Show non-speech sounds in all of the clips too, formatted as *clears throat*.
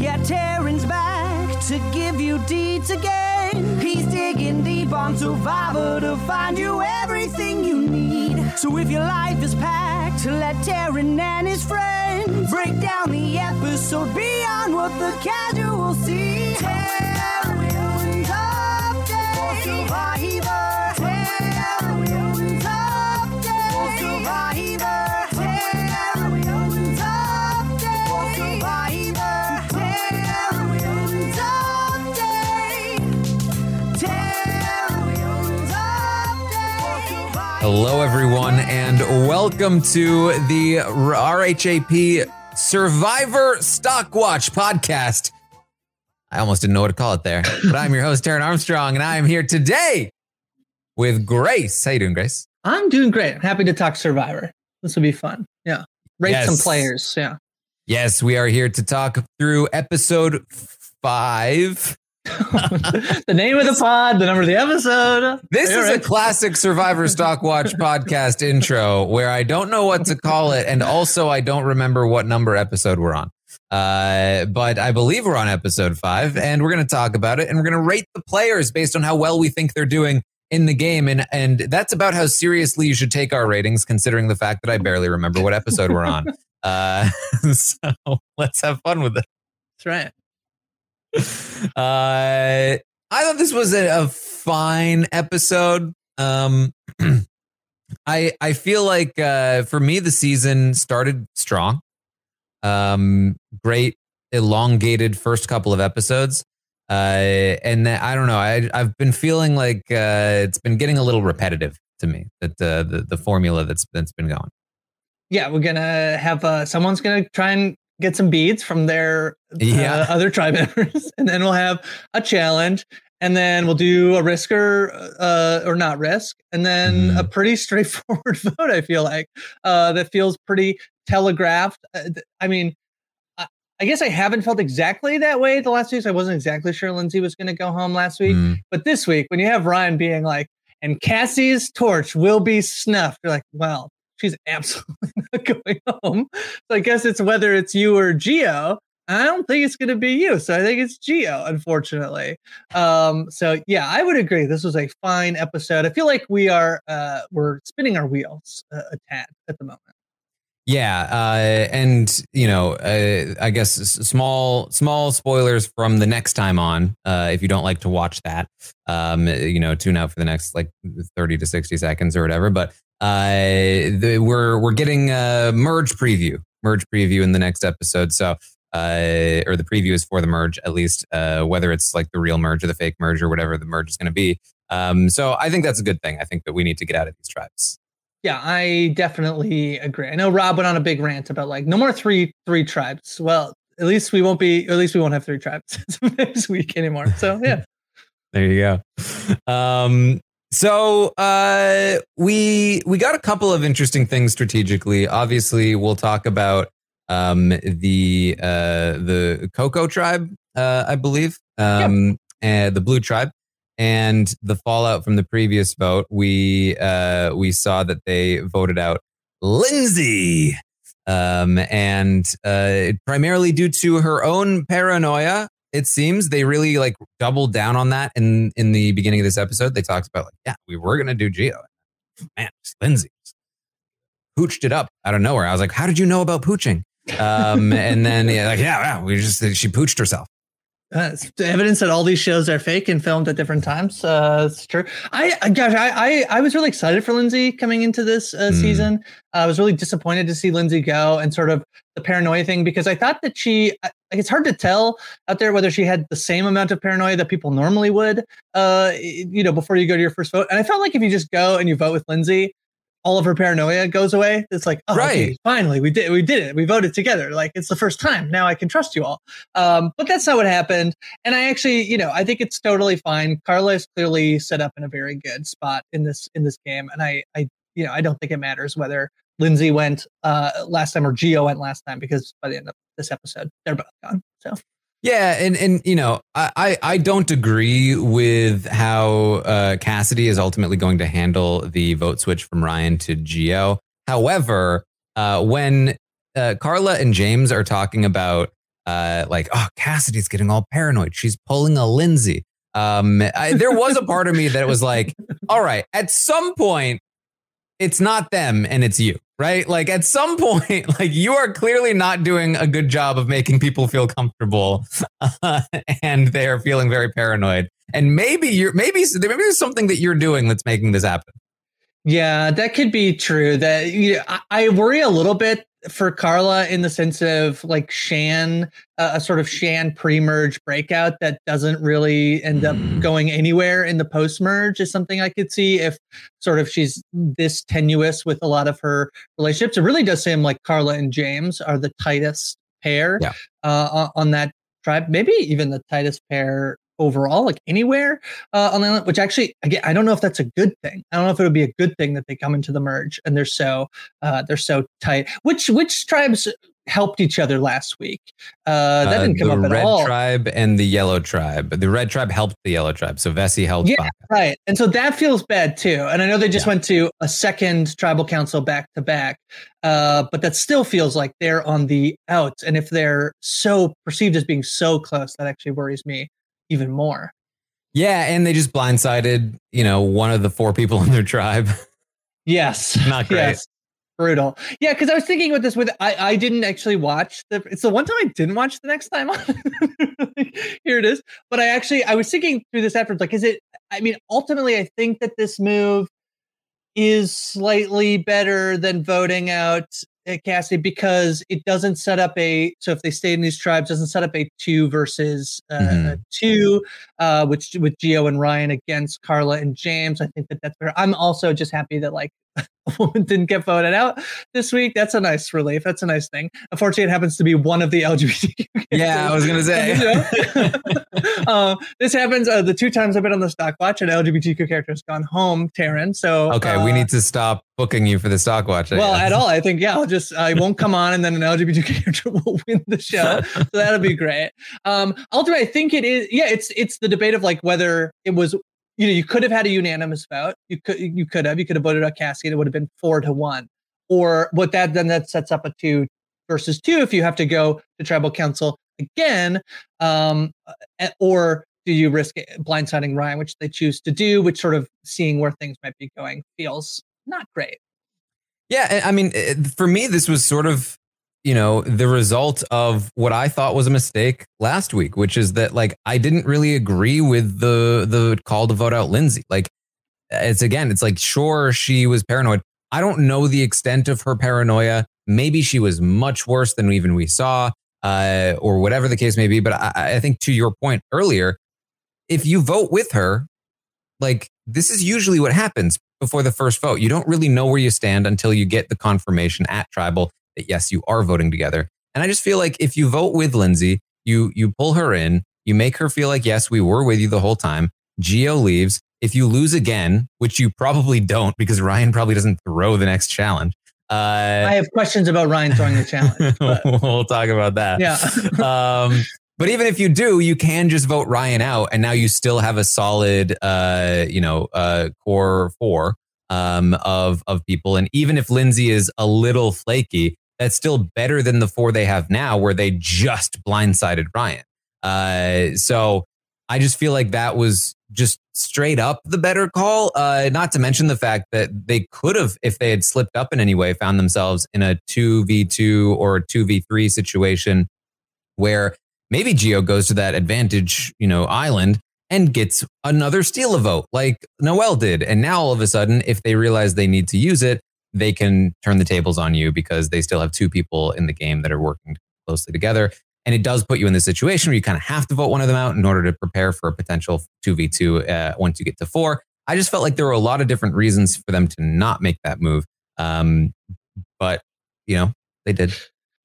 Yeah, Taran's back to give you deeds again. He's digging deep on Survivor to find you everything you need. So if your life is packed, let Taran and his friends break down the episode beyond what the casual see. Taran's update Survivor. Hello, everyone, and welcome to the RHAP Survivor Stock Watch podcast. I almost didn't know what to call it there, but I'm your host, Taran Armstrong, and I am here today with Grace. How you doing, Grace? I'm doing great. I'm happy to talk Survivor. This will be fun. Yeah. Rate some players. Yeah. Yes, we are here to talk through episode five. The name of the pod, the number of the episode. This is a classic Survivor Stock Watch *laughs* podcast intro where I don't know what to call it, and also I don't remember what number episode we're on. Uh, but I believe we're on episode five, and we're going to talk about it, and we're going to rate the players based on how well we think they're doing in the game, and and that's about how seriously you should take our ratings, considering the fact that I barely remember what episode we're on. *laughs* Uh, *laughs* so let's have fun with it. That's right. *laughs* Uh, I thought this was a, a fine episode. Um, *clears throat* I I feel like uh, for me the season started strong. Um, great elongated first couple of episodes. Uh, and then, I don't know. I I've been feeling like uh, it's been getting a little repetitive to me. That uh, the the formula that's that's been going. Yeah. We're to have uh, someone's to try and get some beads from their uh, Yeah. *laughs* other tribe members. *laughs* And then we'll have a challenge. And then we'll do a risker uh, or not risk. And then Mhm. a pretty *laughs* straightforward vote, I feel like, uh, that feels pretty telegraphed. Uh, I mean, I, I guess I haven't felt exactly that way the last weeks. I wasn't exactly sure Lindsay was going to go home last week. Mm. But this week, when you have Ryan being like, and Cassie's torch will be snuffed, you're like, well, she's absolutely *laughs* not going home. So I guess it's whether it's you or Geo. I don't think it's going to be you. So I think it's Geo, unfortunately. Um, so yeah, I would agree. This was a fine episode. I feel like we are uh, we're spinning our wheels a tad at the moment. Yeah, uh, and you know, uh, I guess small small spoilers from the next time on. Uh, if you don't like to watch that, um, you know, tune out for the next like thirty to sixty seconds or whatever. But the, we're we're getting a merge preview, merge preview in the next episode. So. Uh, or the preview is for the merge, at least, uh, whether it's like the real merge or the fake merge or whatever the merge is going to be. Um, so I think that's a good thing. I think that we need to get out of these tribes. Yeah, I definitely agree. I know Rob went on a big rant about like no more three three tribes. Well, at least we won't be. At least we won't have three tribes next *laughs* week anymore. So yeah, *laughs* There you go. Um, so uh, we we got a couple of interesting things strategically. Obviously, we'll talk about um, the uh, the Coco tribe, uh, I believe, um, and the Blue tribe, and the fallout from the previous vote. We uh, we saw that they voted out Lindsay. Um, and uh, primarily due to her own paranoia it seems they really like doubled down on that in in the beginning of this episode. They talked about like, yeah, we were gonna do Geo. Man, Lindsay pooched it up out of nowhere. I was like, how did you know about pooching? Um, and then yeah, like yeah, we just she pooched herself. Uh, it's evidence that all these shows are fake and filmed at different times. Uh, it's true. I, I gosh, I, I, I was really excited for Lindsay coming into this uh, Mm. season. I was really disappointed to see Lindsay go and sort of the paranoia thing because I thought that she. Like, it's hard to tell out there whether she had the same amount of paranoia that people normally would, uh, you know, before you go to your first vote. And I felt like if you just go and you vote with Lindsay, all of her paranoia goes away. It's like, oh, okay, Right. finally, we did, we did it. We voted together. Like it's the first time. Now I can trust you all. Um, but that's not what happened. And I actually, you know, I think it's totally fine. Karla is clearly set up in a very good spot in this in this game, and I, I, you know, I don't think it matters whether Lindsay went uh, last time or Geo went last time because by the end of this episode, they're both gone. So Yeah, and and you know, I I, don't agree with how uh, Cassidy is ultimately going to handle the vote switch from Ryan to Geo. However, uh, when uh, Karla and James are talking about uh, like, oh, Cassidy's getting all paranoid, she's pulling a Lindsay. Um, I, there was a part of me that was like, all right, at some point, it's not them and it's you, right? Like at some *laughs* point, like you are clearly not doing a good job of making people feel comfortable, *laughs* and they are feeling very paranoid. And maybe you're maybe maybe there's something that you're doing that's making this happen. Yeah, that could be true. That you know, I, I worry a little bit for Karla in the sense of like Shan, uh, a sort of Shan pre-merge breakout that doesn't really end up going anywhere in the post-merge is something I could see if sort of she's this tenuous with a lot of her relationships. It really does seem like Karla and James are the tightest pair Yeah. uh, on that tribe. Maybe even the tightest pair overall, like anywhere uh, on the island, which actually, again, I don't know if that's a good thing. I don't know if it would be a good thing that they come into the merge and they're so uh, they're so tight. Which which tribes helped each other last week? Uh, that Uh, didn't come up at all. The red tribe and the yellow tribe. The red tribe helped the yellow tribe, so Vesi helped. Yeah. Baka. Right. And so that feels bad too. And I know they just Yeah. went to a second tribal council back to back. Uh, but that still feels like they're on the outs. And if they're so perceived as being so close, that actually worries me even more. Yeah, and they just blindsided, you know, one of the four people in their tribe. *laughs* Yes. Not great. Yes. Brutal. Yeah, because I was thinking with this with I, I didn't actually watch the it's the one time I didn't watch the next time on. *laughs* Here it is. But I actually I was thinking through this afterwards, like, is it I mean, ultimately I think that this move is slightly better than voting out Cassidy because it doesn't set up a so if they stay in these tribes doesn't set up a two versus uh, Mhm. two uh which with Geo and Ryan against Karla and James I think that that's better I'm also just happy that like a *laughs* woman didn't get voted out this week that's a nice relief that's a nice thing unfortunately it happens to be one of the LGBTQ. *laughs* Yeah, I was gonna say. *laughs* uh, this happens uh, the two times I've been on the stock watch an LGBTQ character has gone home Taran so Okay, we uh, need to stop booking you for the stock watch. I well, guess. at all, I think yeah, I'll just I won't come on, and then an LGBTQ character will win the show. so that'll be great. Um, ultimately, I think it is. Yeah, it's it's the debate of like whether it was. You know, you could have had a unanimous vote. You could you could have you could have voted Cassie. and It would have been four to one. Or what that then that sets up a two versus two if you have to go to tribal council again. Um, or do you risk blindsiding Ryan, which they choose to do, which sort of seeing where things might be going feels not great. Yeah, I I mean, eh, for me, this was sort of, you know, the result of what I thought was a mistake last week, which is that like I didn't really agree with the the call to vote out Lindsay. Like, it's again, it's like sure she was paranoid. I don't know the extent of her paranoia. Maybe she was much worse than even we saw, uh, or whatever the case may be. But I, I think to your point earlier, if you vote with her, like this is usually what happens before the first vote. You don't really know where you stand until you get the confirmation at tribal that yes, you are voting together. And I just feel like if you vote with Lindsay, you you pull her in, you make her feel like yes, we were with you the whole time. Geo leaves. If you lose again, which you probably don't because Ryan probably doesn't throw the next challenge. I Uh, have questions about Ryan throwing the challenge. *laughs* We'll talk about that yeah. *laughs* um, but even if you do, you can just vote Ryan out, and now you still have a solid, uh, you know, uh, core four um, of of people. And even if Lindsay is a little flaky, that's still better than the four they have now, where they just blindsided Ryan. Uh, so I just feel like that was just straight up the better call. Uh, not to mention the fact that they could have, if they had slipped up in any way, found themselves in a 2v2 or 2v3 situation where maybe Geo goes to that advantage, you know, island and gets another steal a vote like Noelle did. And now all of a sudden, if they realize they need to use it, they can turn the tables on you because they still have two people in the game that are working closely together. And it does put you in the situation where you kind of have to vote one of them out in order to prepare for a potential 2v2 uh, once you get to four. I just felt like there were a lot of different reasons for them to not make that move. Um, but, you know, they did.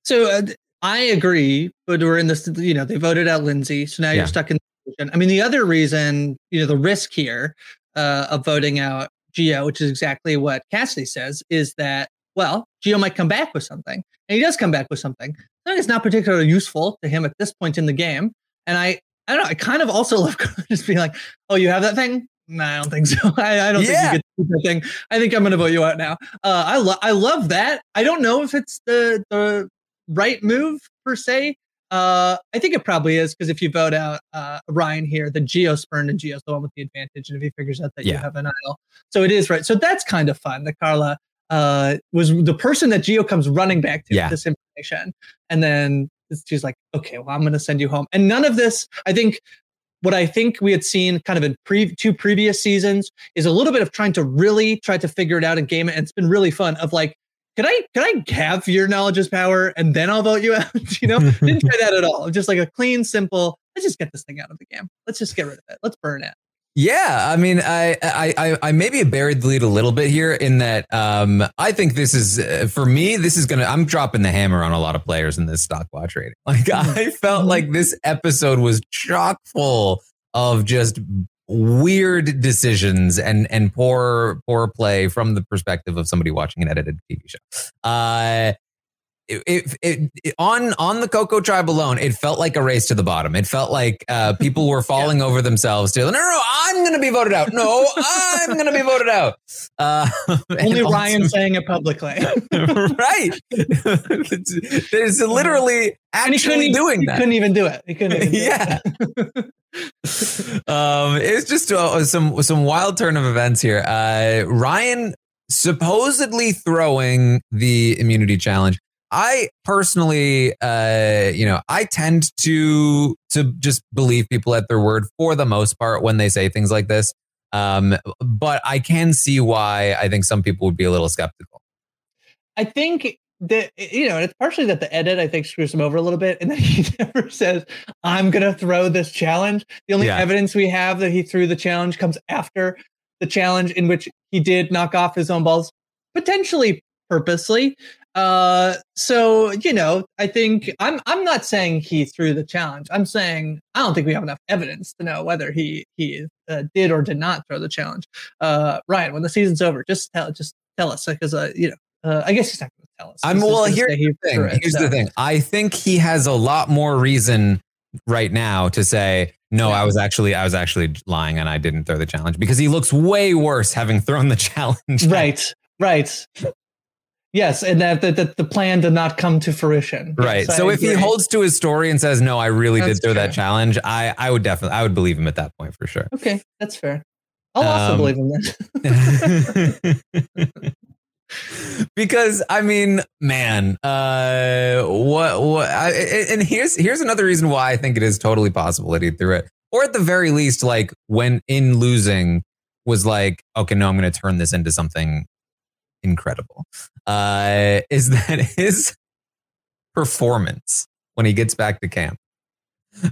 So uh, I agree, but we're in this, you know, they voted out Lindsay. So now Yeah. you're stuck in the position. I mean, the other reason, you know, the risk here uh, of voting out Geo, which is exactly what Cassidy says, is that, well, Geo might come back with something. And he does come back with something. I think it's not particularly useful to him at this point in the game. And I, I don't know, I kind of also *laughs* love just being like, oh, you have that thing? No, I don't think so. *laughs* I, I don't Yeah. think you get that thing. I think I'm going to vote you out now. Uh, I, lo- I love that. I don't know if it's the, the right move per se. Uh, I think it probably is because if you vote out uh, Ryan here, the Geo spurned and Geo's the one with the advantage, and if he figures out that you have an idol, so it is right. So that's kind of fun. That Karla uh, was the person that Geo comes running back to Yeah. with this information, and then she's like, "Okay, well, I'm going to send you home." And none of this, I think, what I think we had seen kind of in pre- two previous seasons is a little bit of trying to really try to figure it out and game it. And it's been really fun. Of like, can I can I have your knowledge is power and then I'll vote you out? *laughs* you know, didn't try that at all. Just like a clean, simple. Let's just get this thing out of the game. Let's just get rid of it. Let's burn it. Yeah, I mean, I, I, I, I maybe buried the lead a little bit here in that um, I think this is uh, for me. This is gonna. I'm dropping the hammer on a lot of players in this stock watch rating. Like I felt like this episode was chock full of just weird decisions and and poor poor play from the perspective of somebody watching an edited TV show. Uh, it, it, it, it- on on the Coco tribe alone, it felt like a race to the bottom. It felt like uh, *laughs* people were falling over themselves to no, no, no, I'm going to be voted out. No, I'm going to be voted out. Uh, *laughs* Only Ryan also- saying it publicly. *laughs* right? There's literally and he couldn't, actually doing he that. couldn't even do it. He couldn't even Yeah. it. um, it's just uh, some some wild turn of events here. Uh, Ryan supposedly throwing the immunity challenge. I personally, uh, you know, I tend to to just believe people at their word for the most part when they say things like this. Um, but I can see why I think some people would be a little skeptical. I think that you know, it's partially that the edit I think screws him over a little bit, and that *laughs* he never says, "I'm gonna throw this challenge." The only Yeah. evidence we have that he threw the challenge comes after the challenge, in which he did knock off his own balls, potentially purposely. Uh, so you know, I think I'm I'm not saying he threw the challenge. I'm saying I don't think we have enough evidence to know whether he he uh, did or did not throw the challenge. Uh, Ryan, when the season's over, just tell just tell us because uh, you know uh, I guess he's not going to tell us. I'm He's well. Here's he the thing. it, Here's so. the thing. I think he has a lot more reason right now to say no. Yeah. I was actually I was actually lying and I didn't throw the challenge because he looks way worse having thrown the *laughs* challenge. Right, right. Yes, and that, that, that the plan did not come to fruition. Right. Yes, so I if he holds to his story and says no, I really That's did throw that challenge, I I would definitely I would believe him at that point for sure. okay, that's fair. I'll also Um, believe him that. *laughs* because I mean, man, uh, what, what, I, and here's here's another reason why I think it is totally possible that he threw it, or at the very least, like when in losing, was like, okay, no, I'm going to turn this into something incredible. Uh, is *laughs* that his performance when he gets back to camp,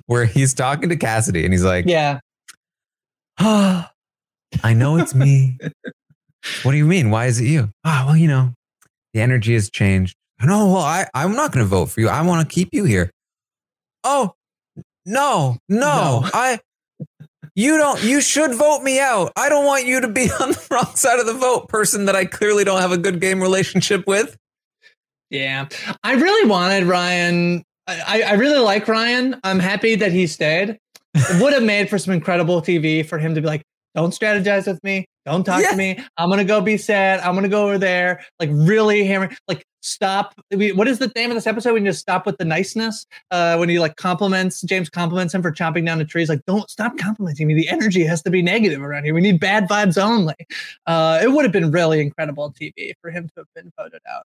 where he's talking to Cassidy and he's like, yeah, Ah, I know it's me. *laughs* what do you mean? Why is it you? Ah, well, you know, the energy has changed. No, well, I, I'm not going to vote for you. I want to keep you here. Oh, no, no, No. I, you don't, you should vote me out. I don't want you to be *laughs* on the wrong side of the vote, person that I clearly don't have a good game relationship with. yeah. I really wanted Ryan. I, I really like Ryan. I'm happy that he stayed. It would have made for some incredible TV for him to be like, "Don't strategize with me. Don't talk Yeah. to me. I'm gonna go be sad. I'm gonna go over there." Like really hammer. Like stop. We, what is the name of this episode? When you just stop with the niceness. Uh, when he like compliments James compliments him for chopping down the trees. Like, don't stop complimenting me. The energy has to be negative around here. We need bad vibes only. Uh, it would have been really incredible TV for him to have been voted out.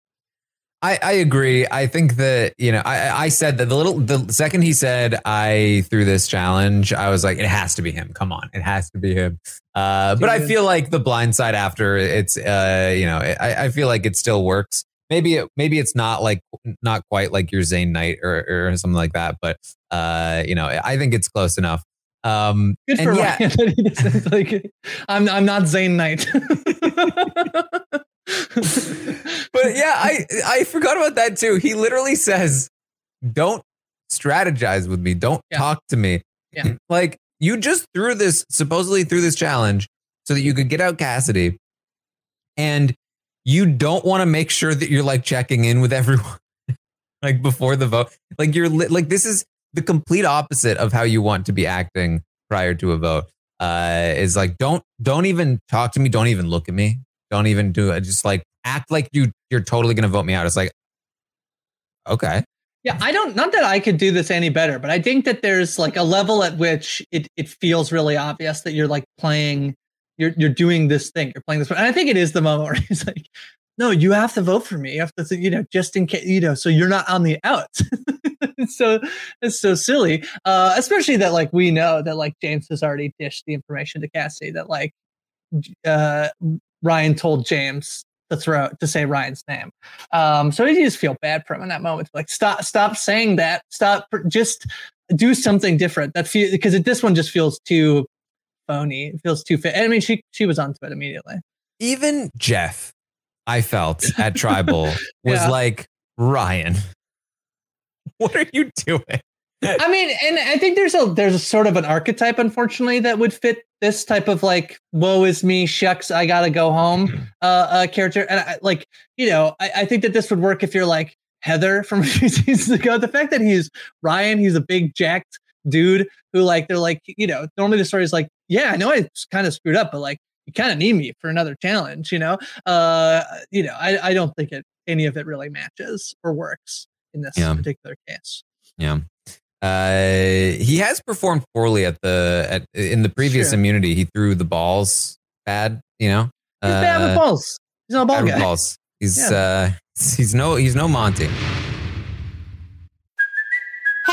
I, I agree. I think that you know I, I said that the little the second he said I threw this challenge, I was like, it has to be him. Come on, it has to be him. Uh, but I feel like the blind side after it's uh, you know I, I feel like it still works. Maybe it maybe it's not like not quite like your Zane Knight or or something like that, but uh, you know I think it's close enough. Um, Good for yeah, Ryan. *laughs* *laughs* like, I'm I'm not Zane Knight. but yeah, I I forgot about that too. He literally says, "Don't strategize with me. Don't Yeah. talk to me." Yeah. *clears throat* like you just threw this supposedly through this challenge so that you could get out Cassidy, and you don't want to make sure that you're like checking in with everyone *laughs* like before the vote. Like you're li- like this is the complete opposite of how you want to be acting prior to a vote. Uh, is like don't don't even talk to me. Don't even look at me. Don't even do it. Just like act like you you're totally gonna vote me out. It's like okay. Yeah, I don't. Not that I could do this any better, but I think that there's like a level at which it it feels really obvious that you're like playing, you're you're doing this thing, you're playing this. And I think it is the moment *laughs* where he's like, "No, you have to vote for me. You have to, you know, just in case, you know, so you're not on the outs." *laughs* it's so it's so silly, uh, especially that like we know that like James has already dished the information to Cassie that like uh, Ryan told James to throw to say Ryan's name. Um, so you just feel bad for him in that moment. Like stop, stop saying that. Stop. Just do something different. That feel because this one just feels too phony. It feels too fit. I mean, she she was onto it immediately. Even Jeff, I felt at Tribal *laughs* was Yeah. like Ryan. What are you doing? I mean, and I think there's a there's a sort of an archetype, unfortunately, that would fit this type of like "woe is me, shucks, I gotta go home" *clears throat* uh, uh character. And I, like, you know, I, I think that this would work if you're like Heather from *laughs* a few seasons ago. The fact that he's Ryan, he's a big jacked dude who like they're like, you know, normally the story is like, yeah, I know I kind of screwed up, but like you kind of need me for another challenge, you know. Uh, you know, I I don't think it any of it really matches or works in this Yeah. particular case. Yeah. Uh, he has performed poorly at the at in the previous Sure. immunity. He threw the balls bad, you know. He's bad with Uh, balls. He's not a ball guy. balls. He's Yeah. uh he's no he's no Monty.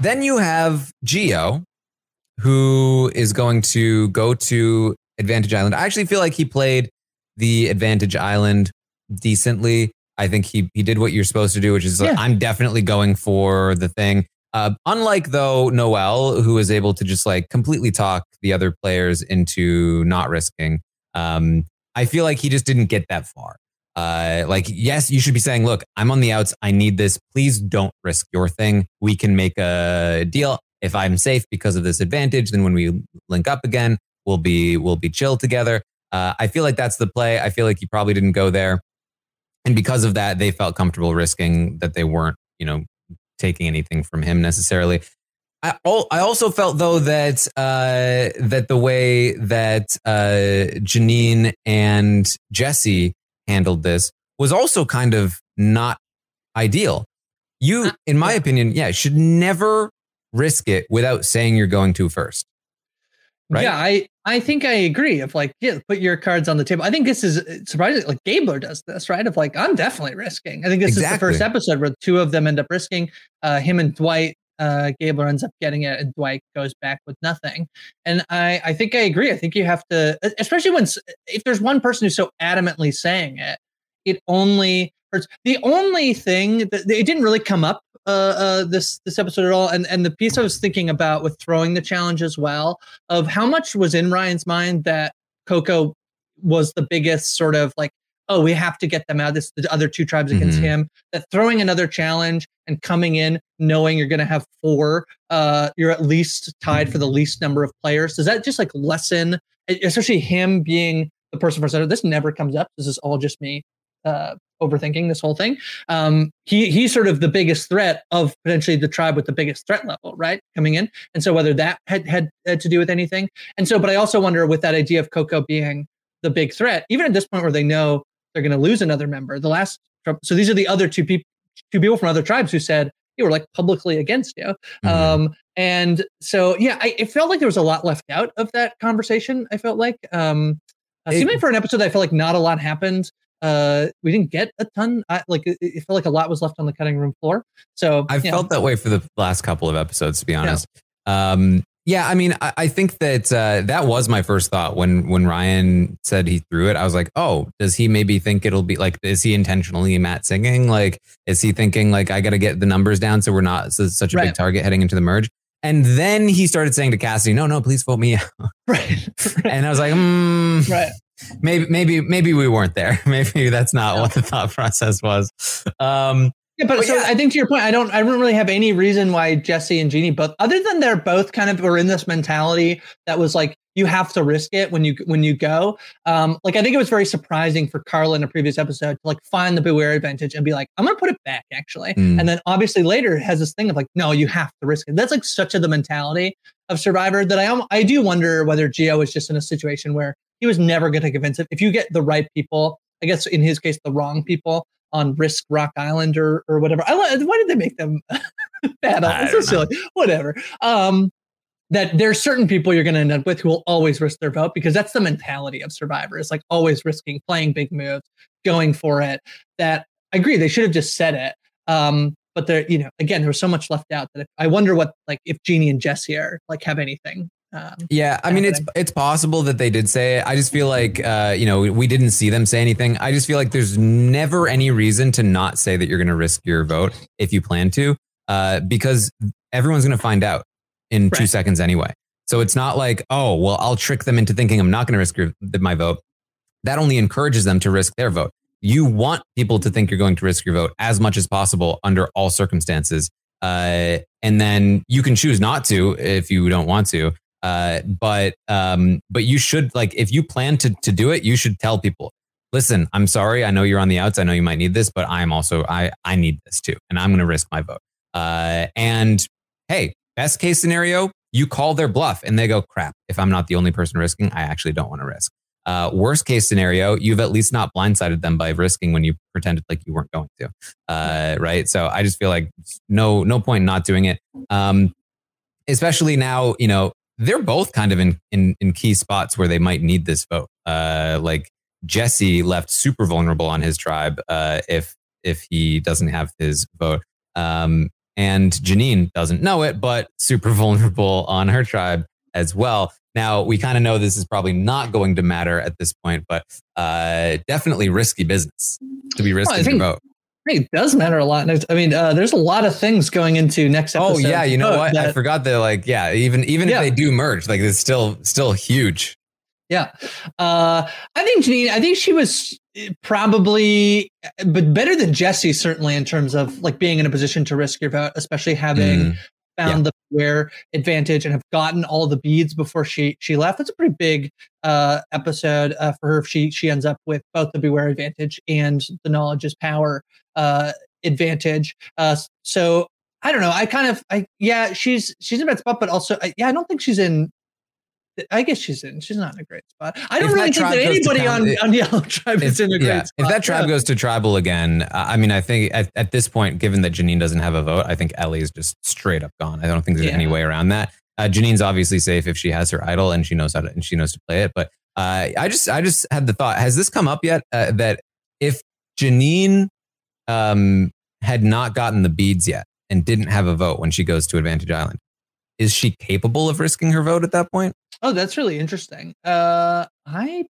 Then you have Geo, who is going to go to Advantage Island. I actually feel like he played the Advantage Island decently. I think he he did what you're supposed to do, which is like, I'm definitely going for the thing. Uh, unlike though Noelle, who was able to just like completely talk the other players into not risking. Um, I feel like he just didn't get that far. Uh, like, yes, you should be saying, look, I'm on the outs. I need this. Please don't risk your thing. We can make a deal. If I'm safe because of this advantage, then when we link up again, we'll be we'll be chill together. Uh, I feel like that's the play. I feel like he probably didn't go there, and because of that, they felt comfortable risking that they weren't, you know, taking anything from him necessarily. I, I also felt though that uh, that the way that uh, Jeanine and Jesse handled this was also kind of not ideal. You, in my opinion, yeah, should never risk it without saying you're going to first. Right? Yeah, I I think I agree. Of like, yeah, put your cards on the table. I think this is uh, surprising. Like Gabler does this, right? Of like, I'm definitely risking. I think this is the first episode where two of them end up risking. Uh, him and Dwight. Uh, Gabler ends up getting it, and Dwight goes back with nothing. And I I think I agree. I think you have to, especially when if there's one person who's so adamantly saying it, it only hurts. The only thing that it didn't really come up uh, uh, this this episode at all, and and the piece I was thinking about with throwing the challenge as well of how much was in Ryan's mind that Coco was the biggest sort of like oh, we have to get them out. This the other two tribes against Mhm. him. That throwing another challenge and coming in knowing you're going to have four, uh, you're at least tied for the least number of players. Does that just like lessen, especially him being the person for center? This never comes up. This is all just me uh, overthinking this whole thing. Um, he he's sort of the biggest threat of potentially the tribe with the biggest threat level, right? Coming in, and so whether that had had, had to do with anything, and so, but I also wonder with that idea of Coco being the big threat, even at this point where they know they're going to lose another member. The last, so these are the other two people, two people from other tribes who said you were like publicly against you. Mhm. Um, and so, yeah, I, it felt like there was a lot left out of that conversation. I felt like, um, uh, It- seemed like for an episode, I felt like not a lot happened. Uh, we didn't get a ton. I, like it, it felt like a lot was left on the cutting room floor. So yeah. felt that way for the last couple of episodes, to be honest. Um, yeah, I mean, I, I think that uh, that was my first thought when when Ryan said he threw it. I was like, oh, does he maybe think it'll be like? Is he intentionally Matt singing? Like, is he thinking like I got to get the numbers down so we're not so, such a Right. big target heading into the merge? And then he started saying to Cassidy, "No, no, please vote me out." *laughs* right, And I was like, mm, right. maybe, maybe, maybe we weren't there. *laughs* Maybe that's not what the thought process was. Um, Yeah, but But so yeah. I think to your point, I don't, I don't really have any reason why Jesse and Jeannie both, other than they're both kind of were in this mentality that was like you have to risk it when you when you go. Um, like I think it was very surprising for Karla in a previous episode to like find the beware advantage and be like, I'm gonna put it back actually, Mm. and then obviously later has this thing of like, no, you have to risk it. That's like such of the mentality of Survivor that I am, I do wonder whether Geo was just in a situation where he was never going to convince it. If you get the right people, I guess in his case, the wrong people on Risk Rock Island or or whatever. I why did they make them *laughs* bad? It's so silly. Whatever. Um, that there's certain people you're going to end up with who will always risk their vote because that's the mentality of Survivor. It's like always risking, playing big moves, going for it. That I agree. They should have just said it. Um, but there, you know, again, there was so much left out that if, I wonder what like if Jeannie and Jesse are like have anything. Um, Yeah, I mean it's it's possible that they did say it. I just feel like uh, you know we didn't see them say anything. I just feel like there's never any reason to not say that you're going to risk your vote if you plan to, uh, because everyone's going to find out in two seconds anyway. So it's not like oh well I'll trick them into thinking I'm not going to risk your, my vote. That only encourages them to risk their vote. You want people to think you're going to risk your vote as much as possible under all circumstances, uh, and then you can choose not to if you don't want to. Uh, but um, but you should like if you plan to to do it, you should tell people. Listen, I'm sorry. I know you're on the outs. I know you might need this, but I'm also I I need this too, and I'm going to risk my vote. Uh, and hey, best case scenario, you call their bluff, and they go, "Crap! If I'm not the only person risking, I actually don't want to risk." Uh, worst case scenario, you've at least not blindsided them by risking when you pretended like you weren't going to. Uh, right. So I just feel like no no point in not doing it. Um, especially now, you know, they're both kind of in, in, in key spots where they might need this vote. Uh, like Jesse left super vulnerable on his tribe uh, if if he doesn't have his vote. Um, and Jeanine doesn't know it, but super *laughs* vulnerable on her tribe as well. Now we kind of know this is probably not going to matter at this point, but uh, definitely risky business to be risking think- your vote. I it does matter a lot. I mean, uh, there's a lot of things going into next episode. Oh yeah, you know what? I that- forgot that. Like, yeah, even even Yeah. if they do merge, like it's still still huge. Yeah. Uh, I think Jeanine, I think she was eh, probably, but better than Jesse, certainly in terms of like being in a position to risk your vote, especially having Mm, found the wear advantage and have gotten all the beads before she she left. That's a pretty big uh, episode uh, for her if she she ends up with both the beware advantage and the knowledge is power uh, advantage. Uh, so I don't know. I kind of I yeah she's she's in bad spot, but also I, yeah I don't think she's in. I guess she's in. She's not in a great spot. I don't If really think that anybody on, it- on Yellow *laughs* Tribe is in a great yeah, spot. if that tribe Yeah. goes to tribal again, I mean, I think at, at this point, given that Jeanine doesn't have a vote, I think Elie is just straight up gone. I don't think there's Yeah. any way around that. Uh, Jeanine's obviously safe if she has her idol and she knows how to and she knows to play it. But uh, I just I just had the thought: Has this come up yet? Uh, that if Jeanine um, had not gotten the beads yet and didn't have a vote when she goes to Advantage Island, is she capable of risking her vote at that point? Oh, that's really interesting. Uh, I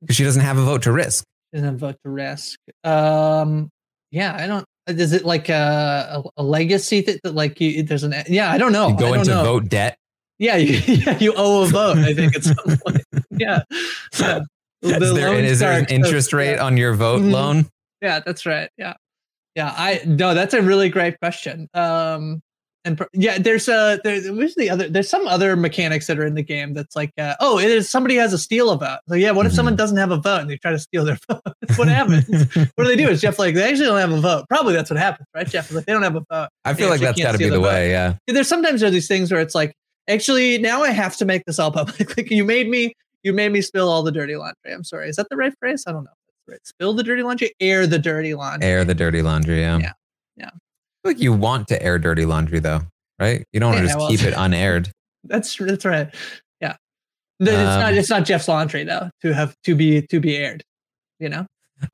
Because she doesn't have a vote to risk. doesn't have a vote to risk. Um, yeah, I don't. Is it like a, a, a legacy that, that like you? There's an yeah. I don't know. You go into know. vote debt. Yeah, you, *laughs* yeah, you owe a vote. I think at some point. *laughs* Yeah. So, The Is there, Lone is there an interest rate yeah. on your vote Mhm. loan? Yeah, that's right. Yeah, yeah. I no, that's a really great question. Um, and yeah, there's a there, where's the other? There's some other mechanics that are in the game that's like, uh, oh, it is somebody has a steal a vote. So yeah, what if someone doesn't have a vote and they try to steal their *laughs* vote? what happens? *laughs* what do they do? Is Jeff like they actually don't have a vote? Probably that's what happens, right? Jeff like they don't have a vote. I They feel like that's got to be the vote. way. Yeah. there's sometimes there are these things where it's like actually now i have to make this all *laughs* public like you made me you made me spill all the dirty laundry i'm sorry is that the right phrase i don't know that's right spill the dirty laundry air the dirty laundry Air the dirty laundry. Yeah. Yeah. Yeah. Like you want to air dirty laundry though, right? You don't want to Yeah, just well- keep it *laughs* unaired. that's that's right yeah it's not Um, it's not jeff's laundry though to have to be to be aired you know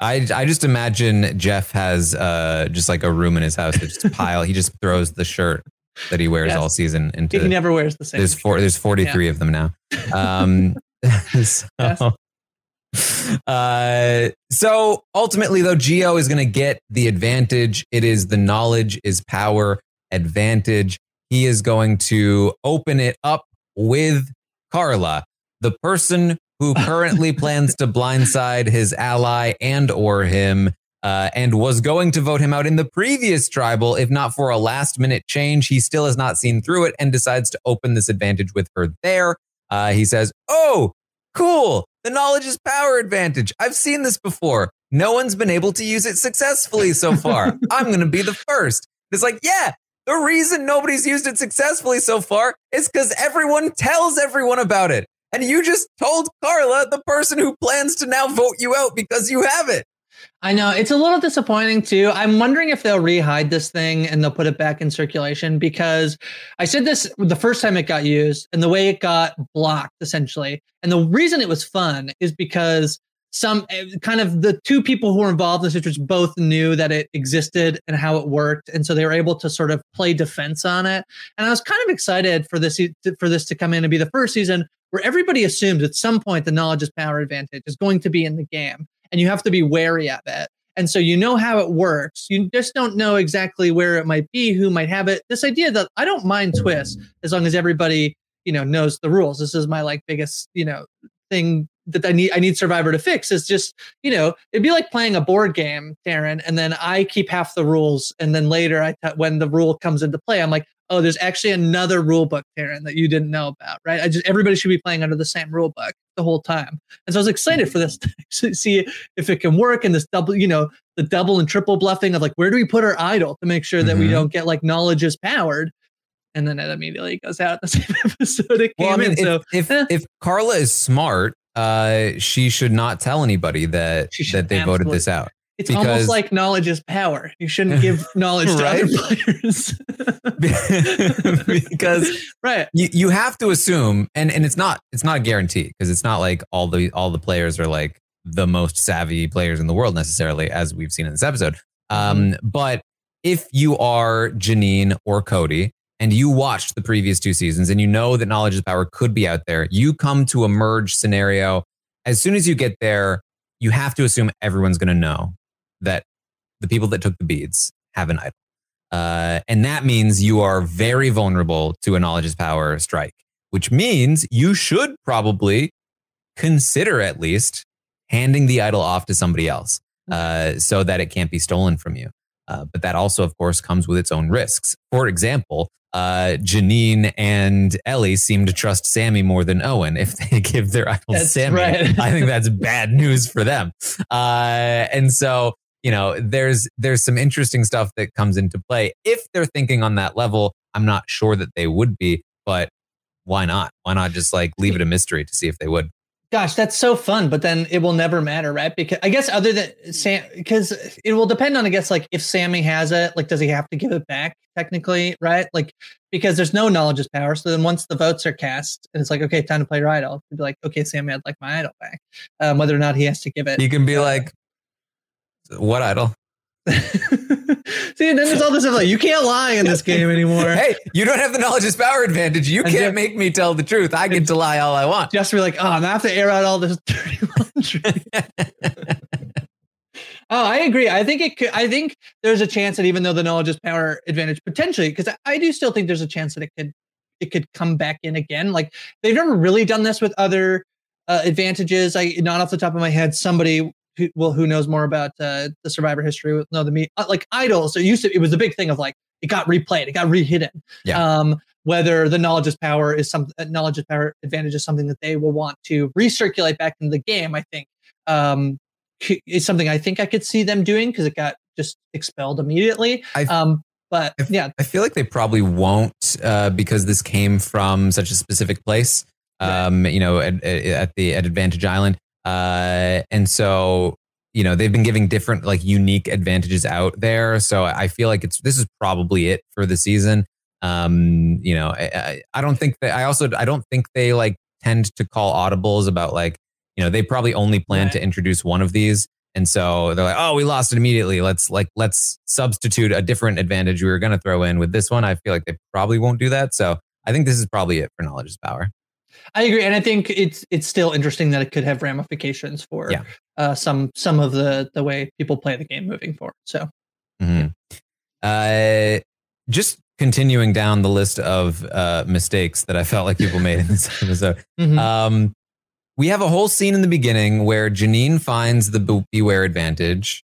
I I just imagine Jeff has uh just like a room in his house that just *laughs* pile. he just throws the shirt that he wears Yes. all season into. he never wears the same there's four. There's 43 of them now. Um, *laughs* so, Yes. *laughs* uh, so ultimately, though, Geo is going to get the advantage. It is the knowledge is power advantage. He is going to open it up with Karla, the person who *laughs* currently plans to blindside his ally and or him. Uh, and was going to vote him out in the previous tribal, if not for a last minute change. He still has not seen through it and decides to open this advantage with her there. Uh, he says, Oh, cool. The knowledge is power advantage. I've seen this before. No one's been able to use it successfully so far. *laughs* I'm going to be the first. It's like, yeah, the reason nobody's used it successfully so far is because everyone tells everyone about it. And you just told Karla, the person who plans to now vote you out because you have it. I know it's a little disappointing too. I'm wondering if they'll rehide this thing and they'll put it back in circulation because I said this the first time it got used and the way it got blocked essentially. And the reason it was fun is because some eh, kind of the two people who were involved in this which both knew that it existed and how it worked and so they were able to sort of play defense on it and i was kind of excited for this for this to come in and be the first season where everybody assumes at some point the knowledge is power advantage is going to be in the game and you have to be wary of it. And so you know how it works. You just don't know exactly where it might be, who might have it. This idea that I don't mind twists as long as everybody, you know, knows the rules. This is my like biggest, you know, thing that I need I need Survivor to fix is just, you know, it'd be like playing a board game, Darren, and then I keep half the rules and then later I when the rule comes into play, I'm like, oh, there's actually another rule book, Darren, that you didn't know about, right? I just everybody should be playing under the same rule book the whole time. And so I was excited for this *laughs* to see if it can work and this double, you know, the double and triple bluffing of like, where do we put our idol to make sure that we Mhm. don't get like knowledge is powered? And then it immediately goes out in the *laughs* same episode it came I mean, in. if, So if, eh. if Karla is smart, uh, she should not tell anybody that that they voted this out. It's because- almost like knowledge is power. You shouldn't *laughs* give knowledge to other players. *laughs* *laughs* because right. you, you have to assume, and, and it's not it's not a guarantee because it's not like all the all the players are like the most savvy players in the world necessarily, as we've seen in this episode. Um, but if you are Jeanine or Cody and you watched the previous two seasons and you know that knowledge is power could be out there, you come to a merge scenario. As soon as you get there, you have to assume everyone's going to know that the people that took the beads have an idol. Uh, and that means you are very vulnerable to a knowledge is power strike, which means you should probably consider at least handing the idol off to somebody else uh, so that it can't be stolen from you. Uh, but that also, of course, comes with its own risks. For example, uh, Jeanine and Elie seem to trust Sami more than Owen. If they *laughs* give their idol That's Sami, right. I think that's *laughs* bad news for them. Uh, and so, you know, there's there's some interesting stuff that comes into play. If they're thinking on that level, I'm not sure that they would be, but why not? Why not just like leave it a mystery to see if they would? Gosh, that's so fun, but then it will never matter, right? Because I guess other than Sam, because it will depend on, I guess, like if Sami has it, like does he have to give it back technically, right? Like because there's no knowledge is power. So then once the votes are cast, and it's like, okay, time to play your idol. It'd be like, okay, Sami, I'd like my idol back, um, whether or not he has to give it. You can be like, what idol? *laughs* See, and then there's all this stuff like you can't lie in this game anymore. Hey, you don't have the knowledge is power advantage. You And can't make me tell the truth. I get to lie all I want. Just be like, oh, I'm gonna have to air out all this *laughs* dirty laundry. *laughs* Oh, I agree. I think it could. I think there's a chance that even though the knowledge is power advantage potentially, because I, I do still think there's a chance that it could it could come back in again. Like they've never really done this with other uh, advantages. I not off the top of my head, somebody who well who knows more about uh, the Survivor history with know the me uh, like idols. It used to it was a big thing of like it got replayed, it got rehidden. Yeah. Um, whether the knowledge is power is some uh, knowledge is power advantage is something that they will want to recirculate back into the game. I think um, is something I think I could see them doing because it got just expelled immediately. I- um, but I f- yeah, I feel like they probably won't uh, because this came from such a specific place. Um, you know, at, at the at Advantage Island, uh, and so you know they've been giving different like unique advantages out there. So I feel like it's this is probably it for the season. Um, you know, I, I, don't think that I also I don't think they like tend to call audibles about like you know they probably only plan to introduce one of these and so they're like, "Oh, we lost it immediately. Let's like let's substitute a different advantage we were going to throw in with this one." I feel like they probably won't do that. So I think this is probably it for knowledge is power. I agree, and I think it's it's still interesting that it could have ramifications for Yeah. uh, some some of the the way people play the game moving forward. So Mhm. Uh, just continuing down the list of uh, mistakes that I felt like people made in this *laughs* episode. mhm. Um, we have a whole scene in the beginning where Jeanine finds the Be- beware advantage,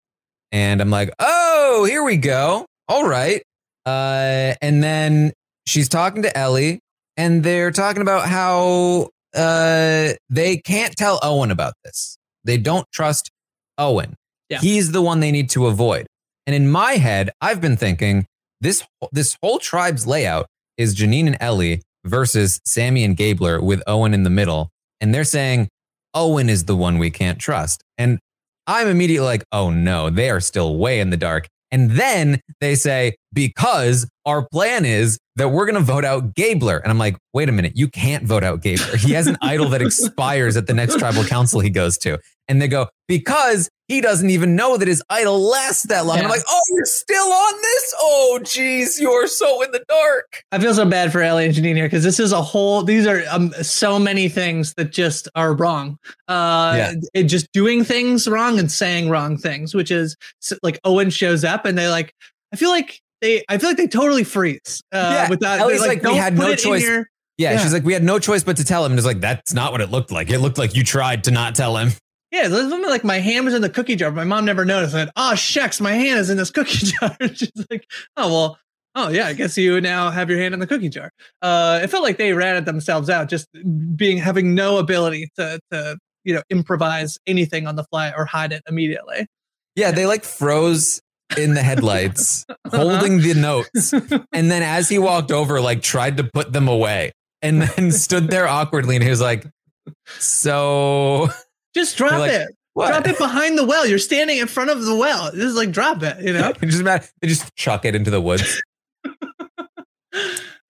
and I'm like, "Oh, here we go. All right." Uh, and then she's talking to Elie, and they're talking about how uh, they can't tell Owen about this. They don't trust Owen. Yeah. He's the one they need to avoid. And in my head, I've been thinking this this whole tribe's layout is Jeanine and Elie versus Sami and Gabler with Owen in the middle. And they're saying Owen is the one we can't trust. And I'm immediately like, oh no, they are still way in the dark. And then they say, because our plan is that we're going to vote out Gabler. And I'm like, wait a minute, you can't vote out Gabler. He has an *laughs* idol that expires at the next tribal council he goes to. And they go, because he doesn't even know that his idol lasts that long. And I'm like, oh, you're still on this? Oh, geez, you're so in the dark. I feel so bad for Elie and Jeanine here because this is a whole. These are um, so many things that just are wrong. Uh, Yeah. it just doing things wrong and saying wrong things, which is like Owen shows up and they like. I feel like they. I feel like they totally freeze. Uh, Yeah, without Elie's they're like, we "Don't had put no it choice." Yeah, Yeah. she's like, we had no choice but to tell him. And it's like, that's not what it looked like. It looked like you tried to not tell him. Yeah, this woman like my hand was in the cookie jar. My mom never noticed. That oh shucks, my hand is in this cookie *laughs* jar. *laughs* She's like, oh well, oh yeah, I guess you now have your hand in the cookie jar. Uh, it felt like they ratted themselves out, just being having no ability to to you know improvise anything on the fly or hide it immediately. Yeah, they like froze in the headlights, *laughs* holding the notes. Uh-huh. And then as he walked over, like tried to put them away and then *laughs* stood there awkwardly. And he was like, so *laughs* Just drop like, it. what? Drop it behind the well. You're standing in front of the well. This is like drop it. You know. Just. They just chuck it into the woods.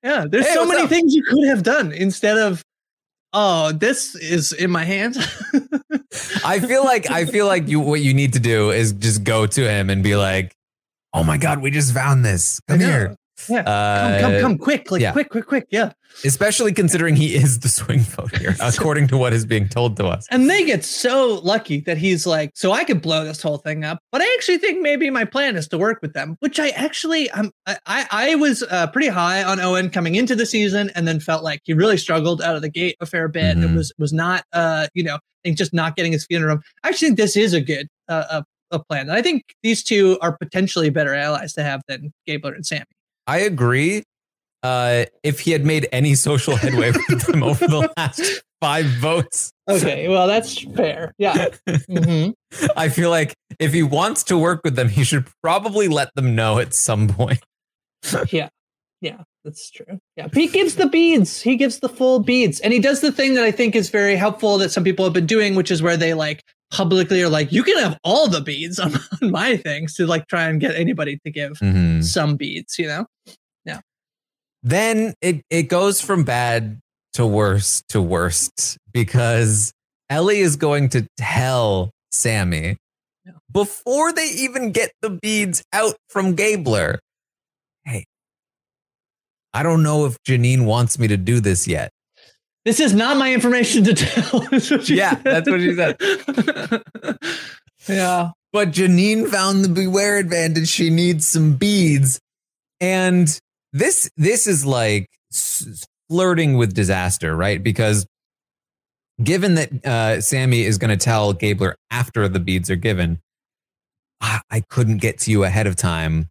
Yeah, there's Hey, so many up? things you could have done instead of, oh, this is in my hands. *laughs* I feel like I feel like you what you need to do is just go to him and be like, "Oh my god, we just found this. Come here." Yeah, Uh, come, come, come, quick, like yeah. quick, quick, quick, yeah. Especially considering he is the swing vote here, *laughs* according to what is being told to us. And they get so lucky that he's like, so I could blow this whole thing up, but I actually think maybe my plan is to work with them, which I actually, um, I, I, I was uh, pretty high on Owen coming into the season, and then felt like he really struggled out of the gate a fair bit. It Mhm. was was not, uh, you know, just not getting his feet in the room. I actually think this is a good uh, a, a plan, and I think these two are potentially better allies to have than Gabler and Sami. I agree. Uh, if he had made any social headway *laughs* with them over the last five votes, Okay, well that's fair. Yeah. *laughs* hmm I feel like if he wants to work with them, he should probably let them know at some point. *laughs* yeah yeah that's true yeah he gives the beads he gives the full beads and he does the thing that i think is very helpful that some people have been doing which is where they like publicly are like you can have all the beads on, *laughs* on my things to like try and get anybody to give Mhm. some beads you know Yeah. Then it it goes from bad to worse to worst because Elie is going to tell Sami Yeah. before they even get the beads out from Gabler. Hey, I don't know if Jeanine wants me to do this yet. This is not my information to tell *laughs* she Yeah, said. that's what she said. *laughs* yeah But Jeanine found the beware advantage. She needs some beads. And this this is like flirting with disaster, right? Because given that uh, Sami is going to tell Gabler after the beads are given, "Ah, I couldn't get to you ahead of time.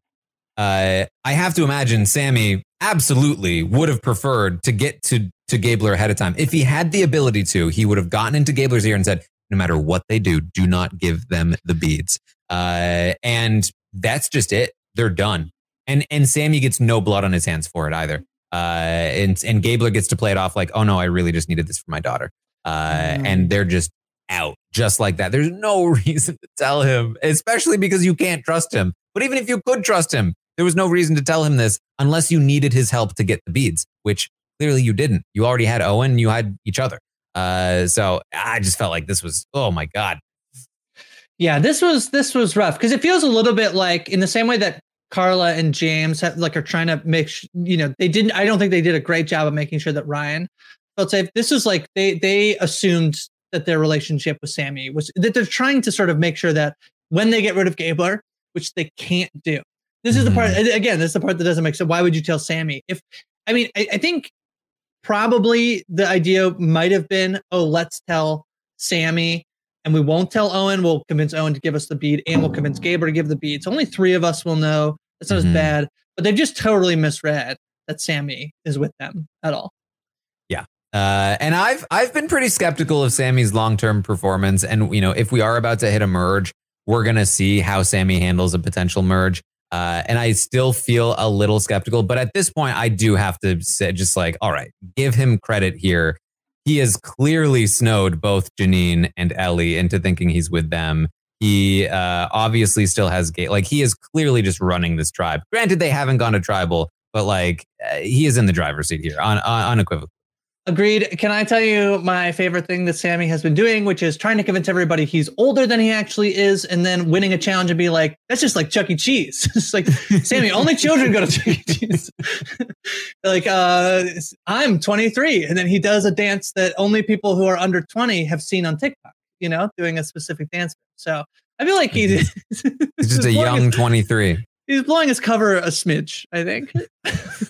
Uh, I have to imagine Sami absolutely would have preferred to get to to Gabler ahead of time. If he had the ability to, he would have gotten into Gabler's ear and said, "No matter what they do, do not give them the beads." Uh, and that's just it. They're done. And and Sami gets no blood on his hands for it either. Uh, and and Gabler gets to play it off like, "Oh no, I really just needed this for my daughter." Uh, and they're just out just like that. There's no *laughs* reason to tell him, especially because you can't trust him. But even if you could trust him, there was no reason to tell him this unless you needed his help to get the beads, which clearly you didn't. You already had Owen, you had each other. Uh, so I just felt like this was, oh my God. Yeah, this was this was rough because it feels a little bit like in the same way that Karla and James have, like are trying to make sh- you know they didn't. I don't think they did a great job of making sure that Ryan felt safe. This is like they they assumed that their relationship with Sami was that they're trying to sort of make sure that when they get rid of Gabler, which they can't do. This is the part again. This is the part that doesn't make sense. Why would you tell Sami if? I mean, I, I think probably the idea might have been, oh, let's tell Sami and we won't tell Owen. We'll convince Owen to give us the bead, and we'll convince Gabler to give the bead. So only three of us will know. That's not Mhm. as bad, but they've just totally misread that Sami is with them at all. Yeah. Uh, and I've I've been pretty skeptical of Sami's long term performance. And you know, if we are about to hit a merge, we're gonna see how Sami handles a potential merge. Uh, and I still feel a little skeptical, but at this point, I do have to say, just like, all right, give him credit here. He has clearly snowed both Jeanine and Elie into thinking he's with them. He uh, obviously still has gate, like he is clearly just running this tribe. Granted, they haven't gone to tribal, but like uh, he is in the driver's seat here, un- unequivocally. Agreed. Can I tell you my favorite thing that Sami has been doing, which is trying to convince everybody he's older than he actually is, and then winning a challenge and be like, "That's just like Chuck E. Cheese." *laughs* it's like Sami, *laughs* only children go to Chuck E. Cheese. *laughs* like, uh, I'm 23, and then he does a dance that only people who are under 20 have seen on TikTok. You know, doing a specific dance. So I feel like he's He's just a young his- 23. he's blowing his cover a smidge. I think.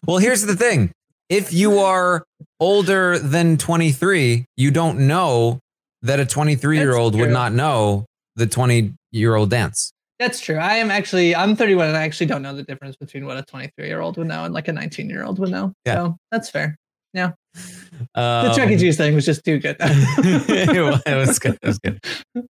Well, here's the thing. If you are older than 23, you don't know that a 23 year old would not know the 20 year old dance. That's true. I am actually I'm 31 and I actually don't know the difference between what a 23 year old would know and like a 19 year old would know. Yeah. So that's fair. Yeah. The Um, Chuck E. Cheese thing was just too good. *laughs* *laughs* it was- it was good. It was good.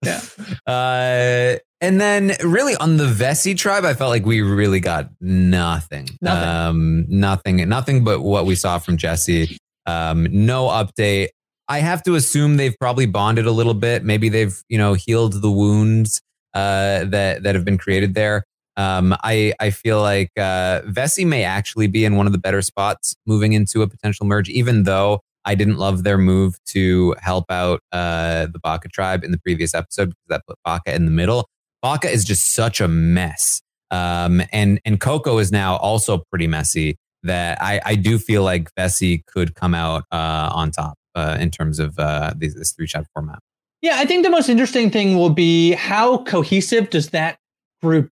yeah. Uh, and then, really, on the Vesi tribe, I felt like we really got nothing. Nothing. Um, nothing. Nothing but what we saw from Jesse. Um, no update. I have to assume they've probably bonded a little bit. Maybe they've, you know, healed the wounds uh, that that have been created there. Um, I I feel like uh, Vesi may actually be in one of the better spots moving into a potential merge, even though I didn't love their move to help out uh, the Baka tribe in the previous episode because that put Baka in the middle. Baka is just such a mess, um, and and Coco is now also pretty messy. That I I do feel like Vesi could come out uh, on top uh, in terms of uh, these, this three shot format. Yeah, I think the most interesting thing will be how cohesive does that group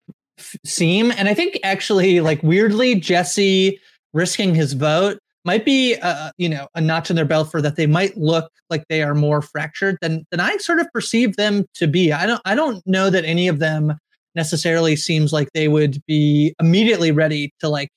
seem? And I think actually, like weirdly, Jesse risking his vote might be, uh, you know, a notch in their belt for that. They might look like they are more fractured than than I sort of perceive them to be. I don't, I don't know that any of them necessarily seems like they would be immediately ready to like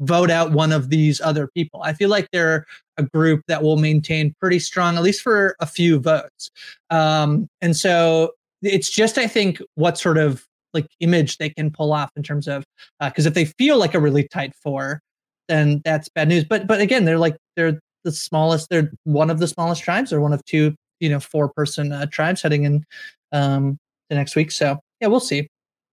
vote out one of these other people. I feel like they're a group that will maintain pretty strong, at least for a few votes. Um, and so it's just, I think, what sort of like image they can pull off in terms of because if they feel like a really tight four, then that's bad news. But but again, they're like they're the smallest. They're one of the smallest tribes, or one of two, you know, four person uh, tribes heading in um, the next week. So yeah, we'll see.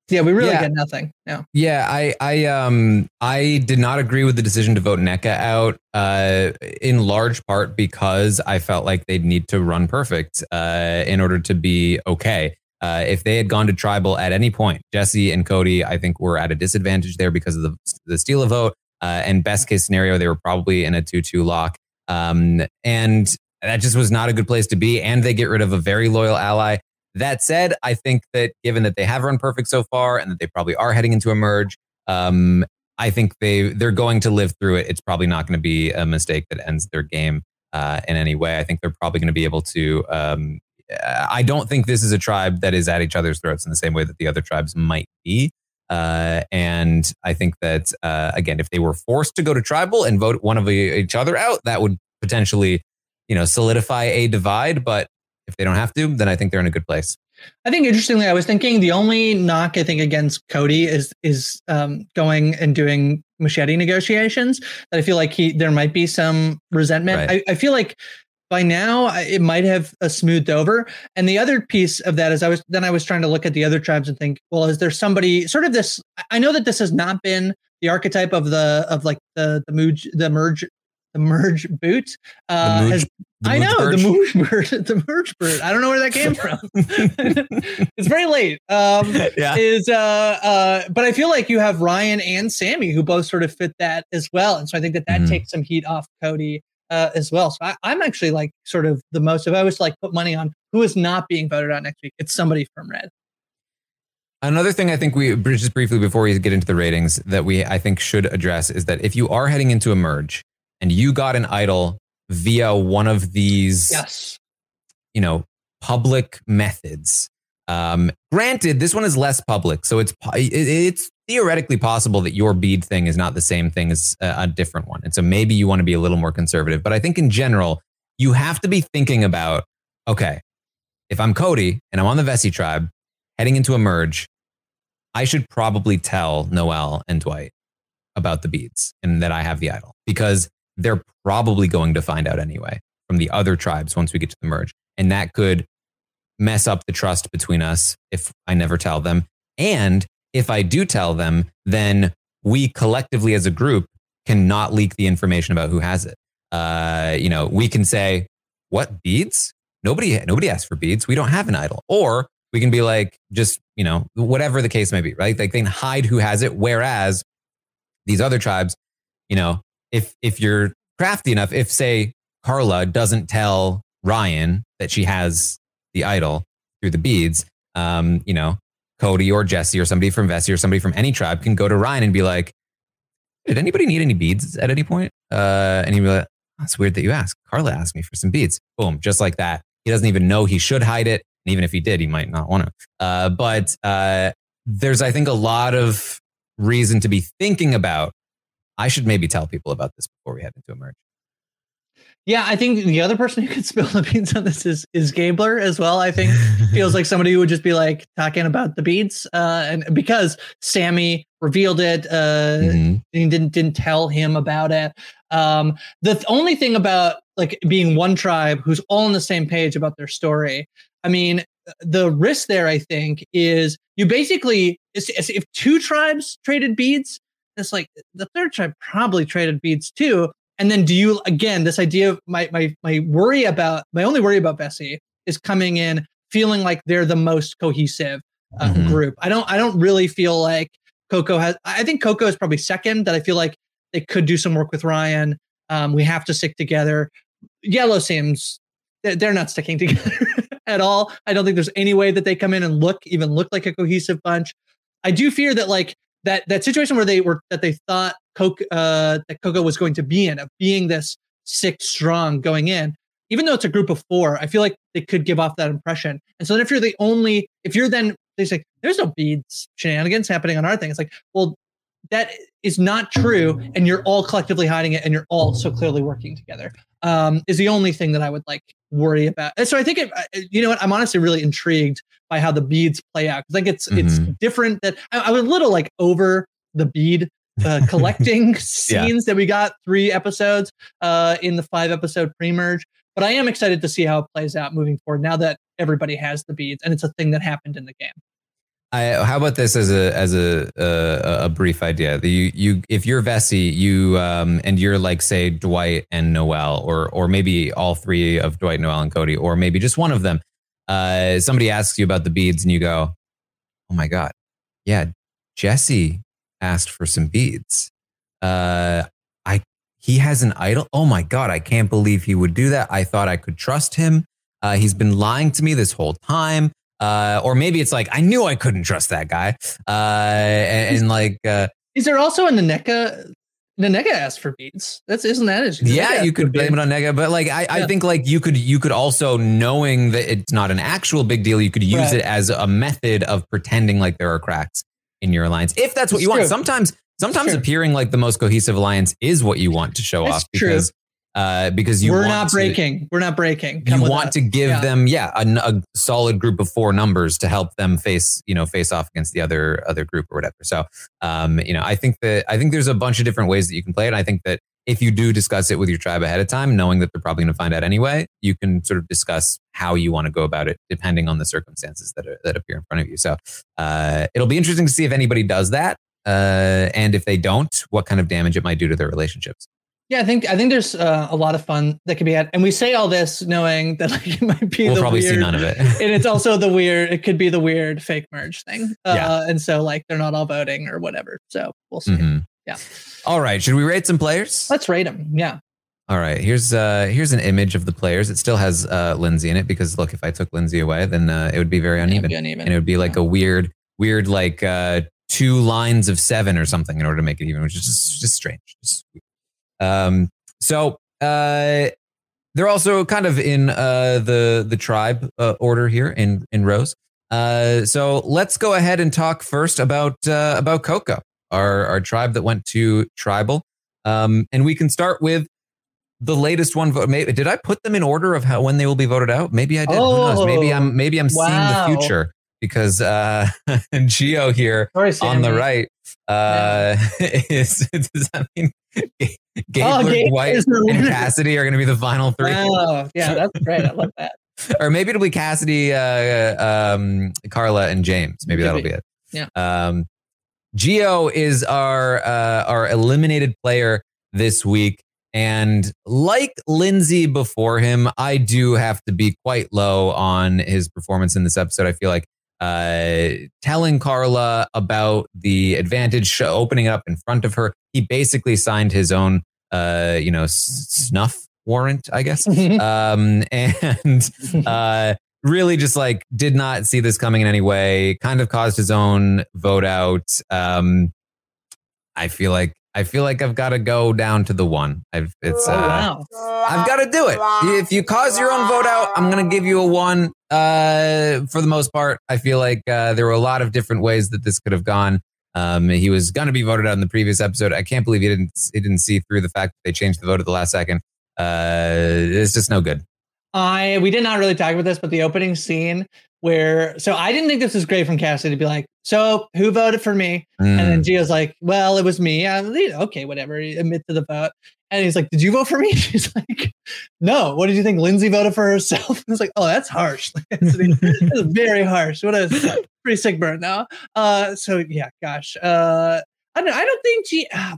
Yeah, we really Yeah. get nothing. Yeah. Yeah, I, I, um, I did not agree with the decision to vote Nneka out, uh, in large part because I felt like they'd need to run perfect, uh, in order to be okay. Uh, if they had gone to tribal at any point, Jesse and Cody, I think were at a disadvantage there because of the the steal a vote. Uh, and best case scenario, they were probably in a two-two lock. Um, and that just was not a good place to be. And they get rid of a very loyal ally. That said, I think that given that they have run perfect so far and that they probably are heading into a merge, um, I think they they're going to live through it. It's probably not going to be a mistake that ends their game. uh, in any way. I think they're probably going to be able to. Um, I don't think this is a tribe that is at each other's throats in the same way that the other tribes might be. Uh, and I think that uh, again, if they were forced to go to tribal and vote one of each other out, that would potentially, you know, solidify a divide. But if they don't have to, then I think they're in a good place. I think interestingly, I was thinking the only knock I think against Cody is is um, going and doing machete negotiations. That I feel like he there might be some resentment. Right. I, I feel like by now it might have uh, smoothed over. And the other piece of that is I was then I was trying to look at the other tribes and think, well, is there somebody sort of this? I- know that this has not been the archetype of the of like the the merge the merge the merge boot. Uh, has I know bird? the mooge bird, *laughs* the merge bird. I don't know where that came from. *laughs* it's very late. Um, *laughs* Yeah. Is uh, uh, but I feel like you have Ryan and Sammy who both sort of fit that as well, and so I think that that Mhm. takes some heat off Cody uh, as well. So I, I'm actually like sort of the most. If I was to, like put money on who is not being voted out next week, it's somebody from Red. Another thing I think we just briefly before we get into the ratings that we I think should address is that if you are heading into a merge and you got an idol via one of these Yes. you know public methods um granted this one is less public so it's it's theoretically possible that your bead thing is not the same thing as a, a different one and so maybe you want to be a little more conservative but i think in general you have to be thinking about okay if i'm cody and i'm on the vesi tribe heading into a merge i should probably tell noelle and dwight about the beads and that i have the idol because they're probably going to find out anyway from the other tribes once we get to the merge. And that could mess up the trust between us if I never tell them. And if I do tell them, then we collectively as a group cannot leak the information about who has it. Uh, you know, we can say, what beads? Nobody, nobody asked for beads. We don't have an idol. Or we can be like, just, you know, whatever the case may be, right? Like they can hide who has it. Whereas these other tribes, you know, if if you're crafty enough, if say Karla doesn't tell Ryan that she has the idol through the beads, um, you know, Cody or Jesse or somebody from Vesi or somebody from any tribe can go to Ryan and be like, "Did anybody need any beads at any point?" Uh, and he'd be like, "That's weird that you ask." Karla asked me for some beads. Boom, just like that. He doesn't even know he should hide it, and even if he did, he might not want to. Uh, but uh, there's, I think, a lot of reason to be thinking about. I should maybe tell people about this before we head into a merge. Yeah, I think the other person who could spill the beans on this is is Gabler as well. I think *laughs* feels like somebody who would just be like talking about the beads, uh, and because Sami revealed it, uh, Mhm. he didn't didn't tell him about it. Um, the th- only thing about like being one tribe who's all on the same page about their story, I mean, the risk there, I think, is you basically it's, it's- if two tribes traded beads, it's like the third tribe probably traded beads too. And then do you again this idea of my my my worry about my only worry about Vesi is coming in feeling like they're the most cohesive uh, Mhm. group. I don't I don't really feel like Coco has. I think Coco is probably second. That I feel like they could do some work with Ryan. Um, we have to stick together. Yellow seems they're not sticking *laughs* together at all. I don't think there's any way that they come in and look even look like a cohesive bunch. I do fear that like that that situation where they were that they thought Uh, that Coco was going to be in of being this six strong going in. Even though it's a group of four, I feel like they could give off that impression. And so then if you're the only, if you're then they say there's no beads shenanigans happening on our thing, it's like, well, that is not true, and you're all collectively hiding it, and you're all so clearly working together. Um, is the only thing that I would like worry about. And so I think it, you know what, I'm honestly really intrigued by how the beads play out. I think it's it's different. That I, I was a little like over the bead uh, collecting *laughs* scenes that we got three episodes uh, in the five episode pre merge. But I am excited to see how it plays out moving forward now that everybody has the beads and it's a thing that happened in the game. I, how about this as a as a a, a brief idea? The, you you if you're Vesi, you um and you're like say Dwight and Noelle, or or maybe all three of Dwight, Noelle, and Cody, or maybe just one of them. Uh, somebody asks you about the beads, and you go, "Oh my god, yeah, Jesse asked for some beads. Uh, I he has an idol. Oh my god, I can't believe he would do that. I thought I could trust him. Uh, he's been lying to me this whole time." Uh, or maybe it's like I knew I couldn't trust that guy. Uh, and, and like uh, Is there also a Nneka Nneka asked for beads. That's isn't that it? Yeah, you could blame it on Nneka, but like I, I think like you could you could also knowing that it's not an actual big deal, you could use Right. it as a method of pretending like there are cracks in your alliance. If that's what It's you want. Sometimes sometimes appearing like the most cohesive alliance is what you want to show That's off true. because uh because you We're want not to- breaking. We're not breaking. Come you want us. to give Yeah. them yeah a, a solid group of four numbers to help them face you know face off against the other other group or whatever so um you know i think that i think there's a bunch of different ways that you can play it i think that if you do discuss it with your tribe ahead of time knowing that they're probably going to find out anyway you can sort of discuss how you want to go about it depending on the circumstances that are, that appear in front of you so uh it'll be interesting to see if anybody does that uh and if they don't what kind of damage it might do to their relationships Yeah, I think I think there's uh, a lot of fun that could be had, and we say all this knowing that like *laughs* it might be we'll the probably weird, see none of it *laughs* and it's *laughs* also the weird. It could be the weird fake merge thing. Uh, Yeah. and so like they're not all voting or whatever. So we'll see. Mhm. Yeah. all right should we rate some players Let's rate them. Yeah. All right, here's uh here's an image of the players. It still has uh Lindsay in it because look, if I took Lindsay away, then uh, it would be very uneven, Be uneven. and it would be like a weird, weird like uh two lines of seven or something in order to make it even, which is just just strange. Just. Um, so uh, they're also kind of in uh the the tribe uh, order here in in rows. Uh, so let's go ahead and talk first about uh, about Coco, our our tribe that went to tribal. Um, and we can start with the latest one vote. Maybe, did I put them in order of how when they will be voted out? Maybe I did. Who knows? Maybe I'm maybe I'm Wow. seeing the future because uh, *laughs* Geo here Sorry, on the right uh, *laughs* is does that mean Gabler, Gabe White, and. Cassidy are going to be the final three? Oh, yeah, that's great. I love that. *laughs* or maybe it'll be Cassidy, uh, um, Karla, and James. Maybe that'll be. be it. Yeah. Um, Geo is our uh, our eliminated player this week, and like Lindsay before him, I do have to be quite low on his performance in this episode. I feel like uh, telling Karla about the advantage, opening it up in front of her, he basically signed his own, uh, you know, s- snuff warrant, I guess *laughs* um, *laughs* and uh, really just like did not see this coming in any way. Kind of caused his own vote out. Um, I feel like I feel like I've got to go down to the one. I've it's Oh, uh, wow. I've got to do it. If you cause your own vote out, I'm going to give you a one. Uh, for the most part, I feel like uh, there were a lot of different ways that this could have gone. Um, he was going to be voted out in the previous episode. I can't believe he didn't. He didn't see through the fact that they changed the vote at the last second. Uh, it's just no good. I we did not really talk about this, but the opening scene where so I didn't think this was great from Cassidy to be like, so who voted for me? And then Mm. Geo's like, well, it was me. I'm okay, whatever. Admit to the vote. And he's like, did you vote for me? *laughs* She's like, no. What did you think? Lindsay voted for herself. *laughs* It's like, oh, that's harsh. *laughs* That's very harsh. What a pretty sick burn now. Uh, so yeah, gosh. Uh, I don't. I don't think G. ah,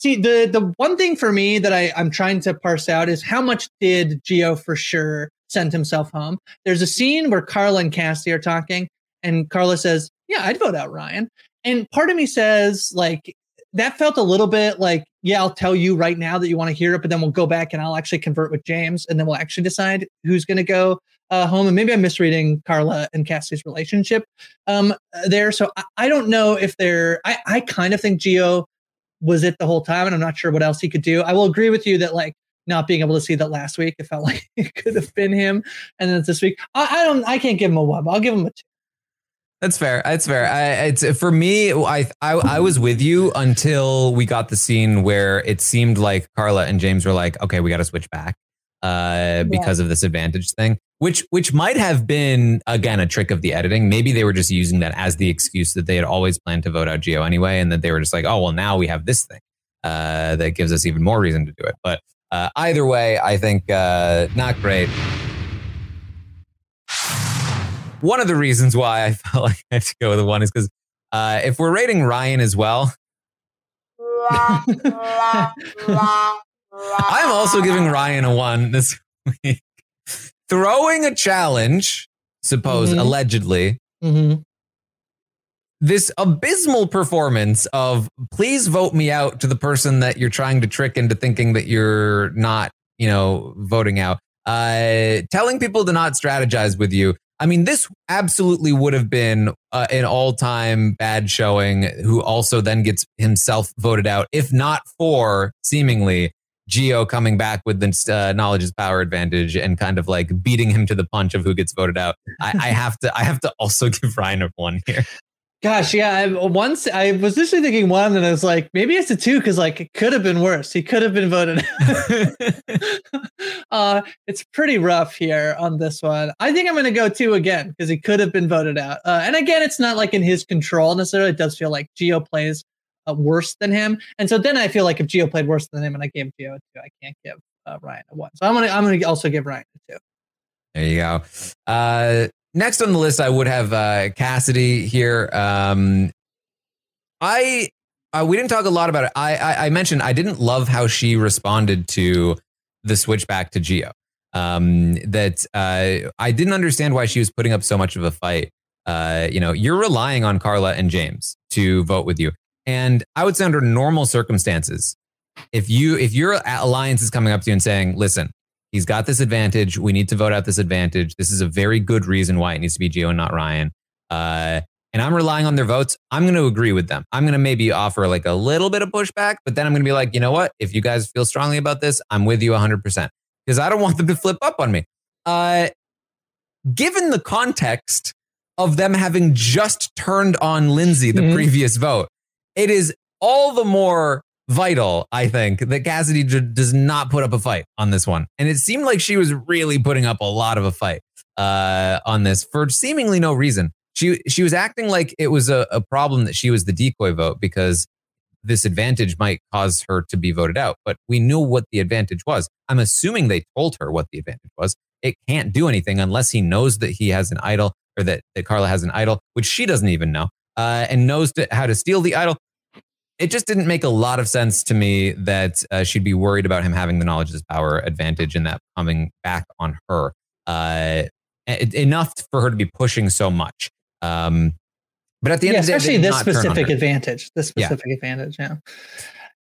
See the the one thing for me that I I'm trying to parse out is how much did Geo for sure send himself home. There's a scene where Karla and Cassie are talking, and Karla says, "Yeah, I'd vote out Ryan." And part of me says, like, that felt a little bit like, yeah, I'll tell you right now that you want to hear it, but then we'll go back and I'll actually convert with James, and then we'll actually decide who's going to go uh, home. And maybe I'm misreading Karla and Cassie's relationship um, there. So I, I don't know if they're. I I kind of think Geo was it the whole time, and I'm not sure what else he could do. I will agree with you that like not being able to see that last week, it felt *laughs* like it could have been him, and then it's this week. I, I don't. I can't give him a one. but I'll give him a two. That's fair. That's fair. I, it's for me. I, I I was with you until we got the scene where it seemed like Karla and James were like, "Okay, we got to switch back uh, because of this advantage thing," which which might have been again a trick of the editing. Maybe they were just using that as the excuse that they had always planned to vote out Geo anyway, and that they were just like, "Oh well, now we have this thing uh, that gives us even more reason to do it." But uh, either way, I think uh, not great. One of the reasons why I *laughs* felt like I had to go with a one is because uh, if we're rating Ryan as well, *laughs* I'm also giving Ryan a one this *laughs* week. Throwing a challenge, suppose Mhm. allegedly, Mhm. this abysmal performance of please vote me out to the person that you're trying to trick into thinking that you're not, you know, voting out. Uh, telling people to not strategize with you. I mean, this absolutely would have been uh, an all time bad showing who also then gets himself voted out, if not for seemingly Geo coming back with the uh, knowledge is power advantage and kind of like beating him to the punch of who gets voted out. I, I *laughs* have to, I have to also *laughs* give Ryan a one here. Gosh, yeah. I, once I was initially thinking one, and I was like, maybe it's a two because like it could have been worse. He could have been voted. *laughs* uh, it's pretty rough here on this one. I think I'm going to go two again because he could have been voted out. Uh, and again, it's not like in his control necessarily. It does feel like Geo plays uh, worse than him, and so then I feel like if Geo played worse than him, and I gave Geo a two, I can't give uh, Ryan a one. So I'm gonna I'm gonna also give Ryan a two. There you go. Uh, next on the list, I would have uh, Cassidy here. Um, I uh, we didn't talk a lot about it. I, I, I mentioned I didn't love how she responded to the switch back to Geo. Um, that uh, I didn't understand why she was putting up so much of a fight. Uh, you know, you're relying on Karla and James to vote with you, and I would say under normal circumstances, if you if your alliance is coming up to you and saying, "Listen, He's got this advantage. We need to vote out this advantage. This is a very good reason why it needs to be Geo and not Ryan. Uh, and I'm relying on their votes. I'm going to agree with them. I'm going to maybe offer like a little bit of pushback, but then I'm going to be like, you know what? If you guys feel strongly about this, I'm with you 100% because I don't want them to flip up on me. Uh, given the context of them having just turned on Lindsay the mm-hmm. previous vote, it is all the more vital, I think, that Cassidy does not put up a fight on this one. And it seemed like she was really putting up a lot of a fight uh, on this for seemingly no reason. She she was acting like it was a, a problem that she was the decoy vote because this advantage might cause her to be voted out. But we knew what the advantage was. I'm assuming they told her what the advantage was. It can't do anything unless he knows that he has an idol or that, that Karla has an idol, which she doesn't even know, uh, and knows to, how to steal the idol it just didn't make a lot of sense to me that uh, she'd be worried about him having the knowledge is power advantage and that coming back on her uh, enough for her to be pushing so much. Um, but at the end yeah, of the day, especially this specific advantage, this specific yeah. advantage, yeah.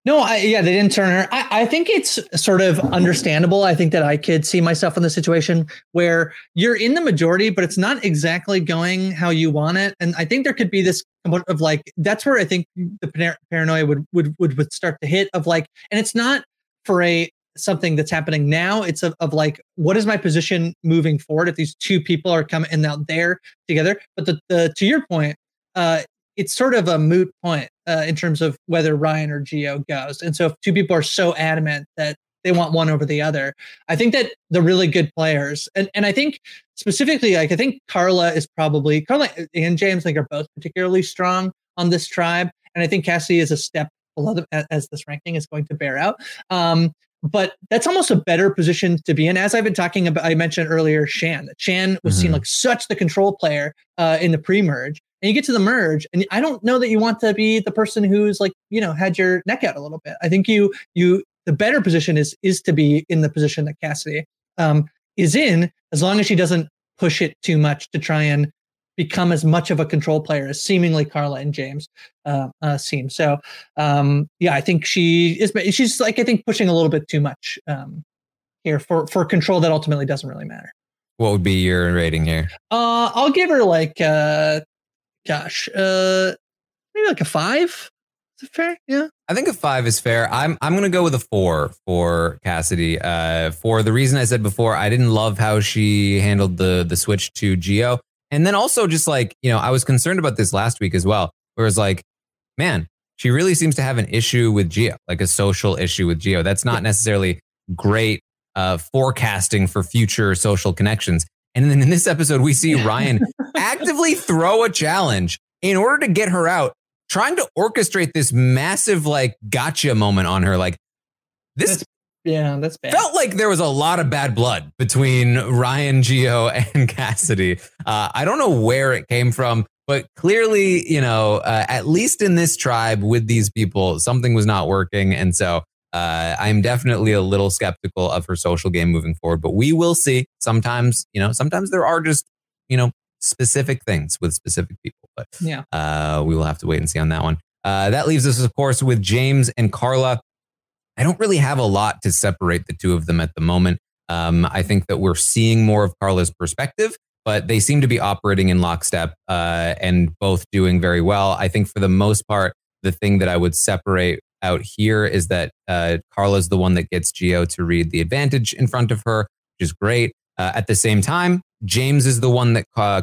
No, I, yeah, they didn't turn her. I, I, think it's sort of understandable. I think that I could see myself in the situation where you're in the majority, but it's not exactly going how you want it. And I think there could be this of like that's where I think the paranoia would would would, would start to hit of like, and it's not for a something that's happening now. It's of, of like, what is my position moving forward if these two people are coming out there together? But the, the to your point, uh, it's sort of a moot point uh, in terms of whether Ryan or Geo goes. And so if two people are so adamant that they want one over the other, I think that the really good players, and, and I think specifically, like I think Karla is probably Karla and James think are both particularly strong on this tribe. And I think Cassie is a step below them as this ranking is going to bear out. Um, but that's almost a better position to be in. As I've been talking about, I mentioned earlier, Shan. Shan was mm-hmm. seen like such the control player uh, in the pre-merge, and you get to the merge and i don't know that you want to be the person who's like you know had your neck out a little bit. I think you you the better position is is to be in the position that cassidy um, is in as long as she doesn't push it too much to try and become as much of a control player as seemingly karla and james uh, uh, seem. So um, yeah i think she is she's like i think pushing a little bit too much um, here for for control that ultimately doesn't really matter. What would be your rating here? Uh, i'll give her like uh gosh, uh, maybe like a five. Is it fair? Yeah. I think a five is fair. I'm I'm gonna go with a four for Cassidy. Uh, for the reason I said before, I didn't love how she handled the the switch to Geo, and then also just like you know, I was concerned about this last week as well. Where it's like, man, she really seems to have an issue with Geo, like a social issue with Geo. That's not necessarily great uh, forecasting for future social connections. And then in this episode, we see Ryan *laughs* actively throw a challenge in order to get her out, trying to orchestrate this massive like gotcha moment on her. Like this. That's, yeah, that's bad. Felt like there was a lot of bad blood between Ryan, Geo, *laughs* and Cassidy. Uh, I don't know where it came from, but clearly, you know, uh, at least in this tribe with these people, something was not working. And so uh, I'm definitely a little skeptical of her social game moving forward, but we will see. Sometimes, you know, sometimes there are just, you know, specific things with specific people, but yeah, uh, we will have to wait and see on that one. Uh, that leaves us, of course, with James and Karla. I don't really have a lot to separate the two of them at the moment. Um, I think that we're seeing more of Karla's perspective. but they seem to be operating in lockstep uh, and both doing very well. I think for the most part, the thing that I would separate out here is that uh, Karla's the one that gets Geo to read the advantage in front of her, which is great. Uh, at the same time, James is the one that uh,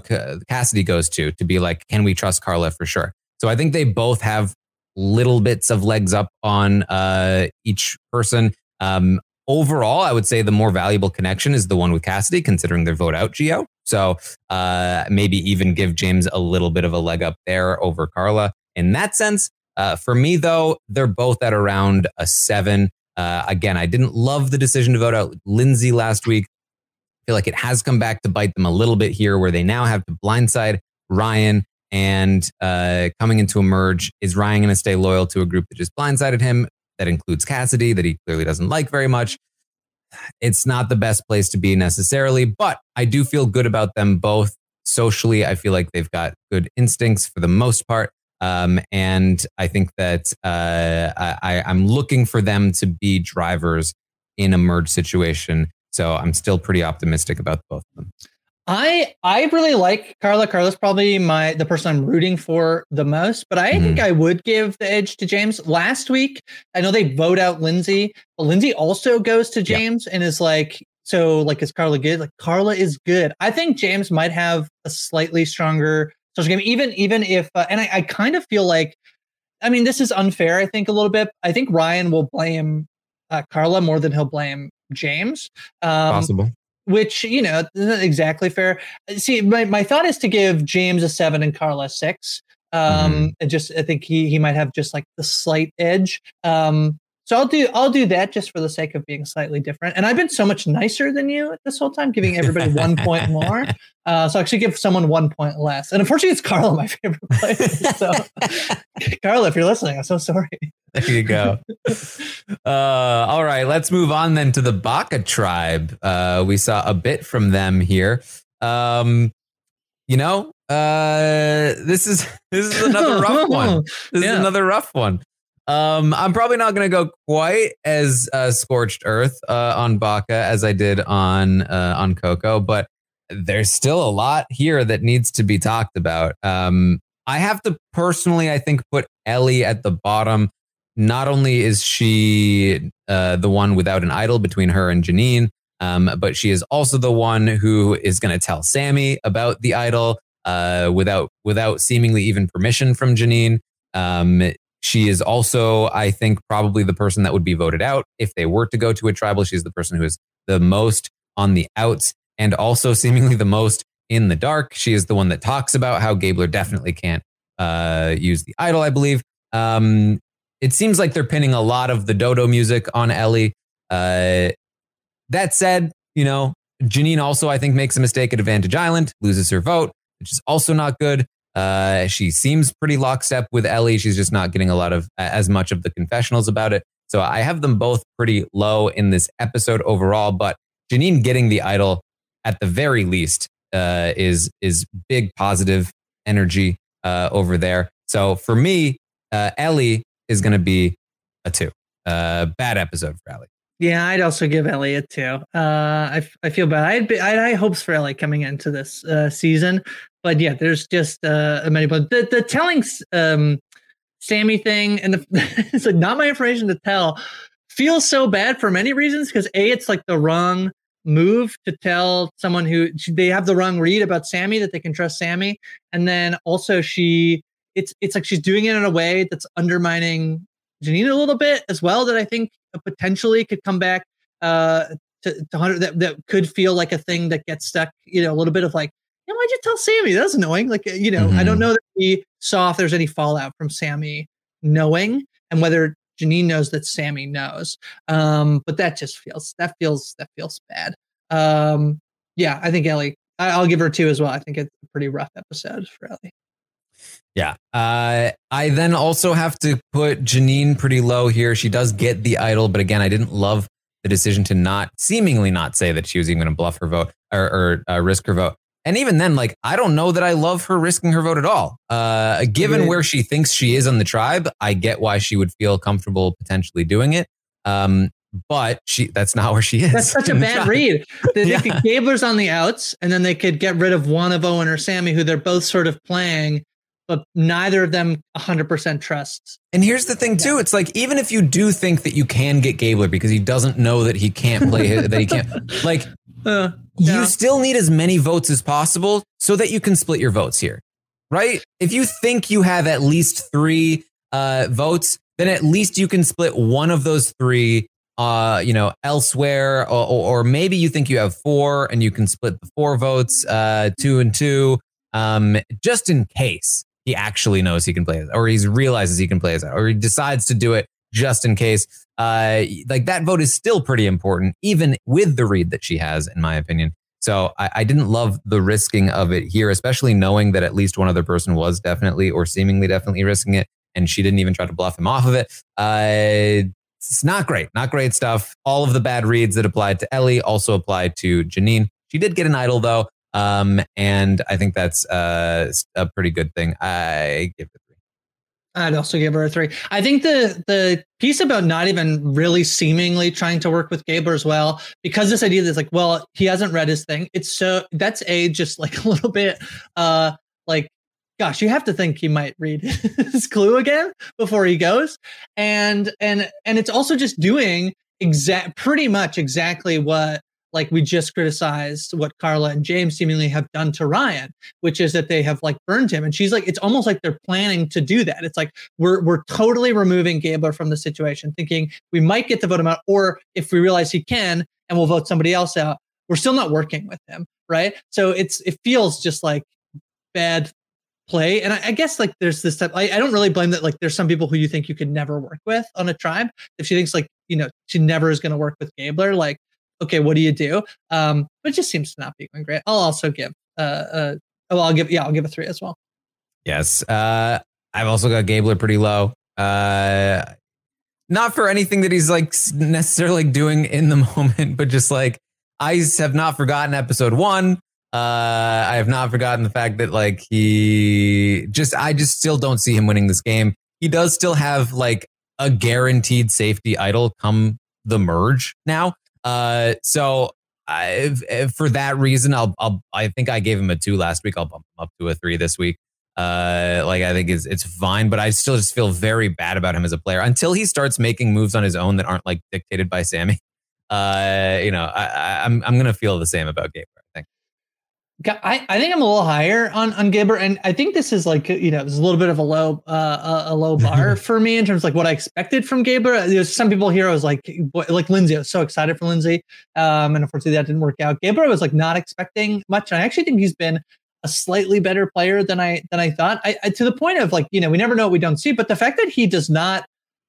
Cassidy goes to to be like, can we trust Karla for sure? So I think they both have little bits of legs up on uh, each person. Um, overall, I would say the more valuable connection is the one with Cassidy, considering their vote out Geo. So uh, maybe even give James a little bit of a leg up there over Karla in that sense. Uh, for me, though, they're both at around a seven. Uh, again, I didn't love the decision to vote out Lindsay last week. I feel like it has come back to bite them a little bit here, where they now have to blindside Ryan. And uh, coming into a merge, is Ryan going to stay loyal to a group that just blindsided him? That includes Cassidy, that he clearly doesn't like very much. It's not the best place to be necessarily, but I do feel good about them both socially. I feel like they've got good instincts for the most part. Um, and I think that uh, I, I'm looking for them to be drivers in a merge situation. So I'm still pretty optimistic about both of them. I I really like Karla. Karla's probably my the person I'm rooting for the most, but I mm-hmm. think I would give the edge to James. Last week, I know they vote out Lindsay, but Lindsay also goes to James yeah. and is like, so like is Karla good? Like Karla is good. I think James might have a slightly stronger social game, even even if uh, and I, I kind of feel like, I mean, this is unfair. I think a little bit. I think Ryan will blame uh, Karla more than he'll blame James. Um, Possible. Which you know isn't exactly fair. See, my, my thought is to give James a seven and Karla a six. Um, mm-hmm. and just I think he he might have just like the slight edge. Um, so I'll do I'll do that just for the sake of being slightly different. And I've been so much nicer than you this whole time, giving everybody one point *laughs* more. Uh, so I actually give someone one point less. And unfortunately, it's Karla, my favorite player. *laughs* So Karla, if you're listening, I'm so sorry. There you go. Uh, all right, let's move on then to the Baka tribe. Uh, we saw a bit from them here. Um, you know, uh, this is *laughs* this is another rough one. This yeah. is another rough one. Um, I'm probably not going to go quite as uh, scorched earth uh, on Baka as I did on uh, on Coco, but there's still a lot here that needs to be talked about. Um, I have to personally, I think, put Elie at the bottom. Not only is she uh, the one without an idol between her and Jeanine, um, but she is also the one who is going to tell Sami about the idol uh, without without seemingly even permission from Jeanine. Um, she is also, I think, probably the person that would be voted out if they were to go to a tribal. She's the person who is the most on the outs and also seemingly the most in the dark. She is the one that talks about how Gabler definitely can't uh, use the idol, I believe. Um, it seems like they're pinning a lot of the Dodo music on Elie. Uh, that said, you know, Jeanine also, I think, makes a mistake at Advantage Island, loses her vote, which is also not good. Uh, she seems pretty lockstep with Elie. She's just not getting a lot of as much of the confessionals about it. So I have them both pretty low in this episode overall. But Jeanine getting the idol at the very least uh, is is big positive energy uh, over there. So for me, uh, Elie is going to be a two. Uh, bad episode for Elie. Yeah, I'd also give Elie a two. Uh, I, I feel bad. I had, I had hopes for Elie coming into this uh, season, but yeah, there's just uh, many. But the the telling um, Sami thing and the, *laughs* it's like not my information to tell feels so bad for many reasons because a it's like the wrong move to tell someone who they have the wrong read about Sami that they can trust Sami, and then also she it's it's like she's doing it in a way that's undermining Jeanine a little bit as well that I think potentially could come back uh, to, to 100 that, that could feel like a thing that gets stuck, you know, a little bit of like, you know, why'd you tell Sami? That's annoying. Like, you know, mm-hmm. I don't mm-hmm. know that we saw if there's any fallout from Sami knowing and whether Jeanine knows that Sami knows. Um, but that just feels, that feels, that feels bad. Um, yeah, I think Elie, I, will give her two as well. I think it's a pretty rough episode for Elie. Yeah. Uh, I then also have to put Jeanine pretty low here. She does get the idol, but again, I didn't love the decision to not seemingly not say that she was even going to bluff her vote or, or uh, risk her vote. And even then, like, I don't know that I love her risking her vote at all. Uh, given where she thinks she is on the tribe, I get why she would feel comfortable potentially doing it. Um, but she that's not where she is. That's such a bad read. *laughs* They, they Yeah. could, Gabler's on the outs, and then they could get rid of one of Owen or Sami, who they're both sort of playing, but neither of them 100% trusts. And here's the thing too. It's like even if you do think that you can get Gabler because he doesn't know that he can't play that he can't *laughs* like Uh, yeah. you still need as many votes as possible so that you can split your votes here. Right? If you think you have at least 3 uh votes, then at least you can split one of those 3 uh you know elsewhere or, or, maybe you think you have 4 and you can split the 4 votes uh 2 and 2 um just in case he actually knows he can play or he realizes he can play it or he decides to do it just in case. Uh like that vote is still pretty important even with the read that she has in my opinion. So I, I didn't love the risking of it here especially knowing that at least one other person was definitely or seemingly definitely risking it and she didn't even try to bluff him off of it. Uh it's not great not great stuff. All of the bad reads that applied to elie also applied to jeanine. She did get an idol though um and i think that's uh a pretty good thing. I give it I'd also give her a three. I think the the piece about not even really seemingly trying to work with Gabler as well, because this idea that's like, well, he hasn't read his thing. It's so that's a just like *laughs* a little bit uh like gosh, you have to think he might read *laughs* his clue again before he goes. And and and it's also just doing exact pretty much exactly what like we just criticized what Karla and James seemingly have done to Ryan, which is that they have like burned him. And she's like, it's almost like they're planning to do that. It's like we're we're totally removing Gabler from the situation, thinking we might get to vote him out, or if we realize he can and we'll vote somebody else out, we're still not working with him. Right. So it's it feels just like bad play. And I, I guess like there's this type I, I don't really blame that like there's some people who you think you could never work with on a tribe. If she thinks like, you know, she never is gonna work with Gabler, like okay, what do you do? Um, but it just seems to not be going great. I'll also give uh, uh oh, I'll give yeah, I'll give a three as well. Yes. Uh, I've also got Gabler pretty low. Uh, not for anything that he's like necessarily doing in the *laughs* moment, but just like I have not forgotten episode one. Uh, I have not forgotten the fact that like he just, I just still don't see him winning this game. He does still have like a guaranteed safety idol come the merge now. Uh, so I, if- for that reason, I'll, I'll, I think I gave him a two last week. I'll bump him up to a three this week. Uh, like I think it's it's fine, but I still just feel very bad about him as a player until he starts making moves on his own that aren't like dictated by Sami. Uh, you know, I, I, I'm I'm gonna feel the same about Gabriel. I think. I, I think I'm a little higher on on Gabler, and I think this is like you know, there's a little bit of a low uh, a, low *laughs* bar for me in terms of like what I expected from Gabler. There's some people here I was like boy, like Lindsay, I was so excited for Lindsay, um, and unfortunately that didn't work out. Gabler I was like not expecting much, and I actually think he's been a slightly better player than I than I thought. I, I to the point of like you know we never know what we don't see, but the fact that he does not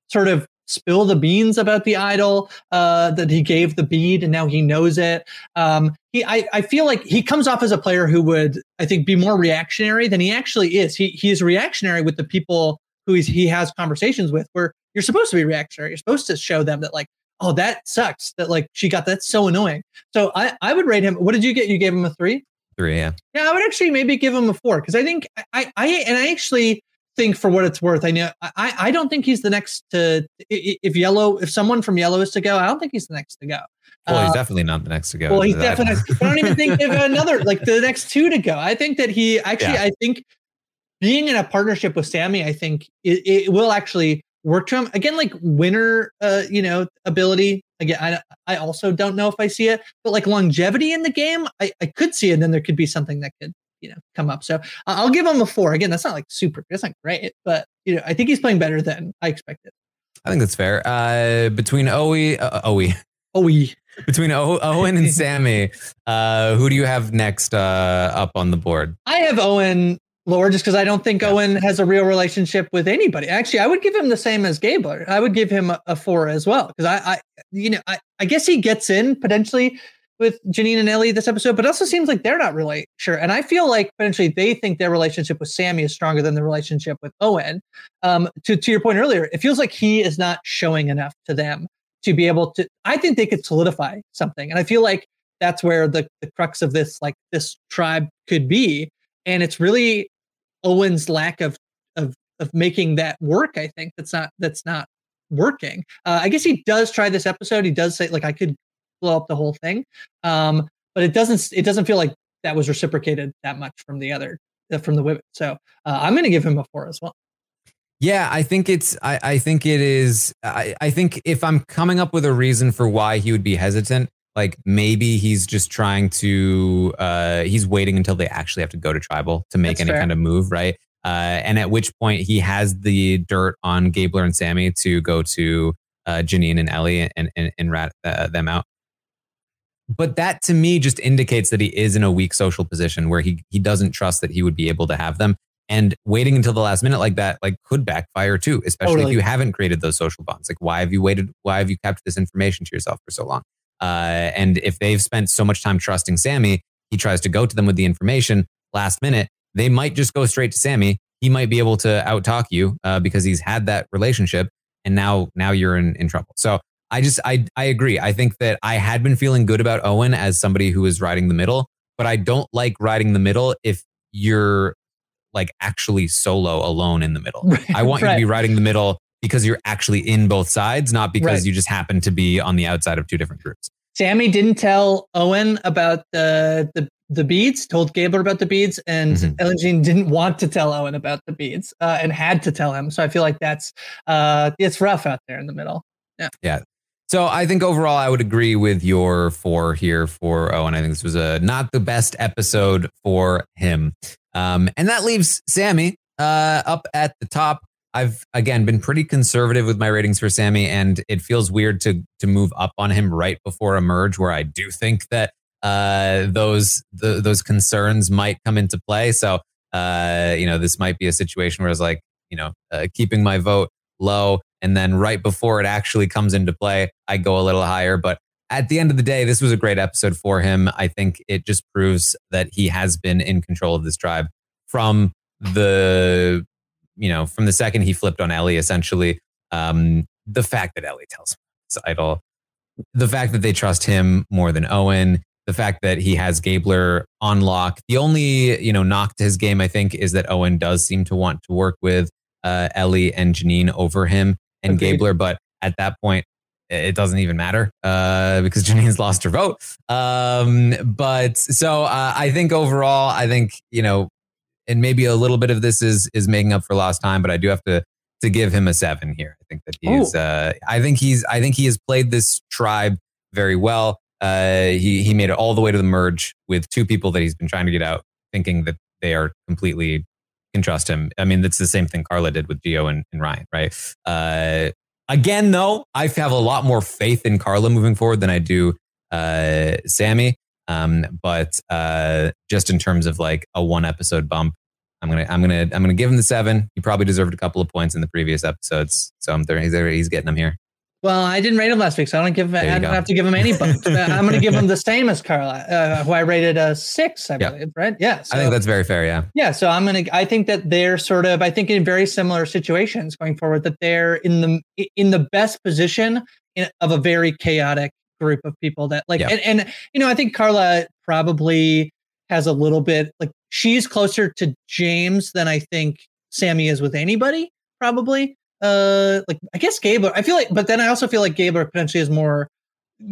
sort of spill the beans about the idol uh that he gave the bead and now he knows it. Um he I, I feel like he comes off as a player who would i think be more reactionary than he actually is. He he is reactionary with the people who he's, he has conversations with where you're supposed to be reactionary. You're supposed to show them that like oh that sucks that like she got that's so annoying. So i i would rate him what did you get? You gave him a three? Three, yeah. yeah, I would actually maybe give him a four because I think I, I and I actually think for what it's worth, I know I I don't think he's the next to if yellow if someone from yellow is to go, I don't think he's the next to go. Well, he's Uh, definitely not the next to go. well, he's *laughs* definitely. I don't even think of another like the next two to go. I think that he actually. Yeah. I think being in a partnership with Sami, I think it, it will actually work to him again. Like winner, uh, you know, ability. Again, I I also don't know if I see it, but like longevity in the game, I I could see it. And then there could be something that could you know come up. So uh, I'll give him a four. Again, that's not like super. That's not great, but you know, I think he's playing better than I expected. I think that's fair. Uh, between Owe, uh, Owe, Oh, we. between o- Owen and *laughs* Sami, uh, who do you have next uh, up on the board? I have Owen lower just because I don't think Owen has a real relationship with anybody. Actually, I would give him the same as Gabler. I would give him a, a four as well because I, I, you know, I, I guess he gets in potentially with Jeanine and Elie this episode, but it also seems like they're not really sure. And I feel like potentially they think their relationship with Sami is stronger than the relationship with Owen. Um, to to your point earlier, it feels like he is not showing enough to them to be able to. I think they could solidify something, and I feel like that's where the the crux of this like this tribe could be. And it's really Owen's lack of of of making that work. I think that's not that's not working. Uh, I guess he does try this episode. He does say like I could blow up the whole thing, um, but it doesn't. It doesn't feel like that was reciprocated that much from the other uh, from the women. So uh, I'm going to give him a four as well. Yeah, I think it's. I, I think it is. I, I think if I'm coming up with a reason for why he would be hesitant, like maybe he's just trying to. uh He's waiting until they actually have to go to tribal to make That's any fair. kind of move, right? Uh, and at which point he has the dirt on Gabler and Sami to go to uh, Jeanine and Elie and and, and rat uh, them out. But that to me just indicates that he is in a weak social position where he he doesn't trust that he would be able to have them. And waiting until the last minute like that like could backfire too, especially Totally. if you haven't created those social bonds. Like why have you waited? Why have you kept this information to yourself for so long? Uh, and if they've spent so much time trusting Sami, he tries to go to them with the information last minute. They might just go straight to Sami. He might be able to outtalk you uh, because he's had that relationship, and now now you're in, in trouble. So I just I I agree. I think that I had been feeling good about Owen as somebody who is riding the middle, but I don't like riding the middle if you're like actually solo alone in the middle. *laughs* I want you to be riding the middle because you're actually in both sides, not because Right. you just happen to be on the outside of two different groups. Sami didn't tell Owen about the the the beads. Told Gabler about the beads, and Mhm. Ellen Jean didn't want to tell Owen about the beads, uh, and had to tell him. So I feel like that's uh, it's rough out there in the middle. So I think overall, I would agree with your four here for Owen. I think this was a not the best episode for him. Um, and that leaves Sami uh, up at the top. I've again been pretty conservative with my ratings for Sami, and it feels weird to to move up on him right before a merge, where I do think that uh, those the, those concerns might come into play. So uh, you know, this might be a situation where it's like you know, uh, keeping my vote low, and then right before it actually comes into play, I go a little higher. But at the end of the day, this was a great episode for him. I think it just proves that he has been in control of this tribe from the you know from the second he flipped on Elie. Essentially, um, the fact that Elie tells him it's idol, the fact that they trust him more than Owen. The fact that he has Gabler on lock. The only, you know, knock to his game, I think, is that Owen does seem to want to work with uh, Elie and Jeanine over him and Agreed. Gabler. But at that point, it doesn't even matter uh, because *laughs* Jeanine's lost her vote. Um, but so uh, I think overall, I think you know, and maybe a little bit of this is is making up for lost time, but I do have to to give him a seven here. I think that he's. Uh, I think he's. I think he has played this tribe very well. Uh, he he made it all the way to the merge with two people that he's been trying to get out, thinking that they are completely can trust him. I mean, that's the same thing Karla did with Geo and, and Ryan, right? Uh, again, though, I have a lot more faith in Karla moving forward than I do uh, Sami. Um, but uh, just in terms of like a one episode bump, I'm gonna I'm gonna I'm gonna give him the seven. He probably deserved a couple of points in the previous episodes, so I'm there. He's there. He's getting them here. Well, I didn't rate him last week, so I don't give. I don't go. have to give him any bump. Uh, *laughs* I'm going to give him the same as Karla, uh, who I rated a six, I Yeah. believe. Right? Yeah. I think that's very fair. Yeah. Yeah, so I'm gonna. I think that they're sort of. I think in very similar situations going forward, that they're in the in the best position in, of a very chaotic group of people. That like, Yeah. and, and you know, I think Karla probably has a little bit like she's closer to James than I think Sami is with anybody. Probably. Uh, like I guess Gabler. I feel like, but then I also feel like Gabler potentially is more.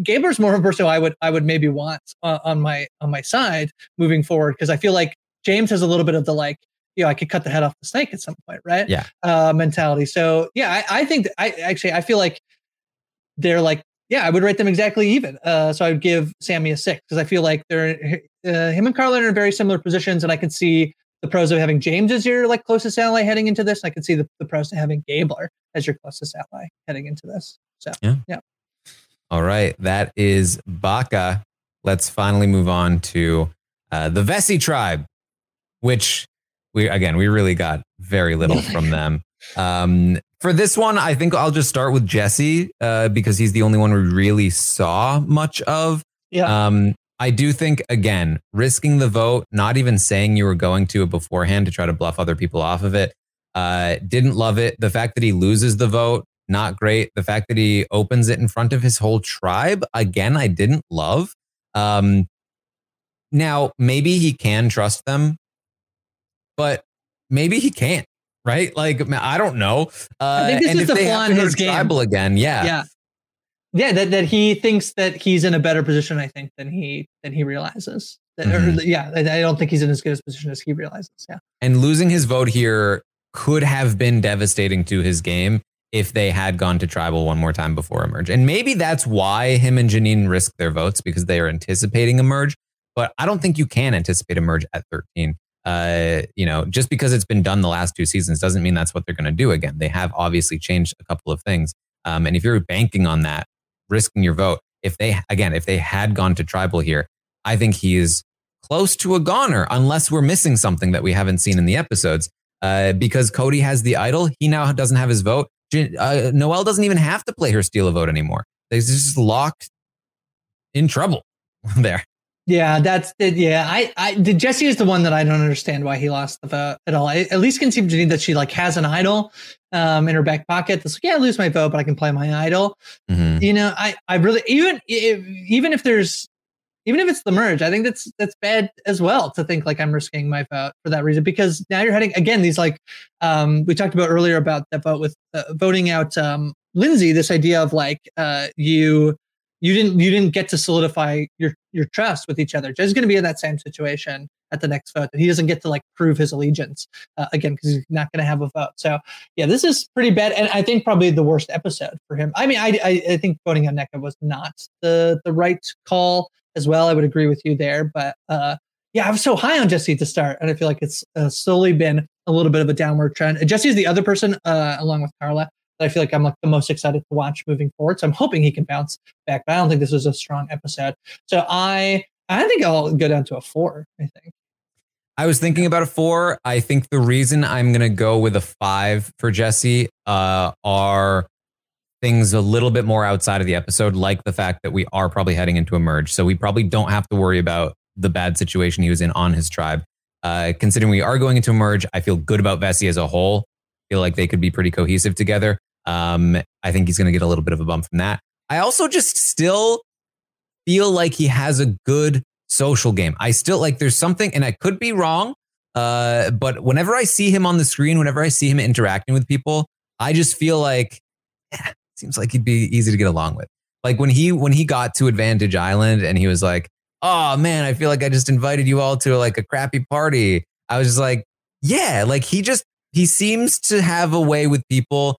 Gabler's more of a person I would I would maybe want uh, on my on my side moving forward because I feel like James has a little bit of the like, you know, I could cut the head off the snake at some point, right? Yeah. Uh, mentality. So yeah, I, I think that I actually I feel like they're like, yeah, I would rate them exactly even. Uh, so I would give Sami a six because I feel like they're uh, him and Carlin are in very similar positions, and I can see the pros of having James as your like closest ally heading into this. I can see the, the pros to having Gabler as your closest ally heading into this. So yeah. All right, that is Baka. Let's finally move on to uh, the Vesi tribe, which we again we really got very little *laughs* from them. Um, for this one, I think I'll just start with Jesse uh, because he's the only one we really saw much of. yeah, Um, I do think again, risking the vote, not even saying you were going to it beforehand to try to bluff other people off of it. Uh, didn't love it. The fact that he loses the vote, not great. The fact that he opens it in front of his whole tribe, again, I didn't love. Um, now maybe he can trust them, but maybe he can't. right? Like I don't know. Uh, I think this and is the flaw in his game. tribal again, yeah, yeah yeah that, that he thinks that he's in a better position i think than he than he realizes that, or, Mhm. yeah i I don't think he's in as good a position as he realizes yeah And losing his vote here could have been devastating to his game if they had gone to tribal one more time before emerge. And maybe that's why him and Jeanine risk their votes because they are anticipating emerge. But I don't think you can anticipate emerge at 13. Uh, you know, just because it's been done the last two seasons doesn't mean that's what they're going to do again. They have obviously changed a couple of things. Um, and if you're banking on that, risking your vote, if they, again, if they had gone to tribal here, I think he is close to a goner unless we're missing something that we haven't seen in the episodes. Uh, because Cody has the idol, he now doesn't have his vote. Uh, Noelle doesn't even have to play her steal a vote anymore. They're just locked in trouble *laughs* there. Yeah that's it yeah i i the jesse is the one that i don't understand why he lost the vote at all. I, at least to me that she like has an idol um in her back pocket. That's like yeah i lose my vote but i can play my idol. Mhm. you know i i really even if, even if there's even if it's the merge i think that's that's bad as well to think like i'm risking my vote for that reason because now you're heading again these like um we talked about earlier about the vote with uh, voting out um lindsay this idea of like uh you you didn't you didn't get to solidify your your trust with each other. Jesse's going to be in that same situation at the next vote that he doesn't get to like prove his allegiance uh, again because he's not going to have a vote. So yeah this is pretty bad and i think probably the worst episode for him. I mean i i, I think voting on Nneka was not the the right call as well. I would agree with you there but uh yeah i was so high on jesse to start and i feel like it's uh, slowly been a little bit of a downward trend. Jesse is the other person uh along with karla i feel like i'm like the most excited to watch moving forward so i'm hoping he can bounce back but i don't think this was a strong episode so i i think i'll go down to a four i think I was thinking about a four. I think the reason I'm to go with a five for Jesse uh, are things a little bit more outside of the episode, like the fact that we are probably heading into a merge. So we probably don't have to worry about the bad situation he was in on his tribe. Uh, considering we are going into a merge, I feel good about Vesi as a whole. I feel like they could be pretty cohesive together. Um, I think he's going to get a little bit of a bump from that. I also just still feel like he has a good social game. I still like there's something, and I could be wrong. Uh, but whenever I see him on the screen, whenever I see him interacting with people, I just feel like eh, seems like he'd be easy to get along with. Like when he when he got to Advantage Island and he was like, "Oh man, I feel like I just invited you all to like a crappy party." I was just like, "Yeah," like he just he seems to have a way with people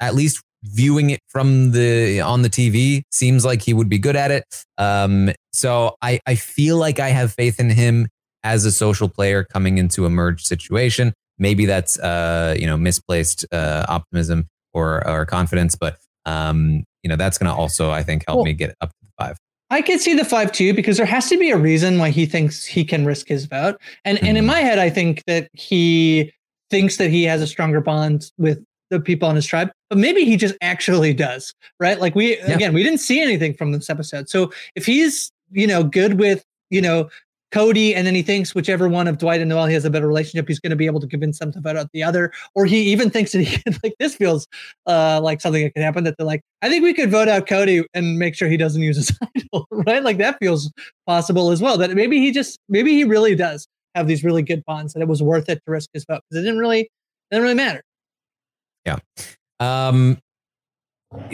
at least viewing it from the on the TV seems like he would be good at it. Um, so I I feel like I have faith in him as a social player coming into a merge situation. Maybe that's uh you know misplaced uh, optimism or or confidence, but um you know that's going to also I think help Well- me get up to the five. I could see the five too because there has to be a reason why he thinks he can risk his vote. And and in Mhm. my head, I think that he thinks that he has a stronger bond with the people on his tribe, but maybe he just actually does, right? Like we Yeah. again, we didn't see anything from this episode. So if he's you know good with you know Cody, and then he thinks whichever one of Dwight and Noelle he has a better relationship, he's going to be able to convince them to vote out the other, or he even thinks that he can, *laughs* like this feels uh, like something that could happen. That they're like, I think we could vote out Cody and make sure he doesn't use his *laughs* idol, *laughs* right? Like that feels possible as well. That maybe he just maybe he really does have these really good bonds, and it was worth it to risk his vote because it didn't really it didn't really matter. Um,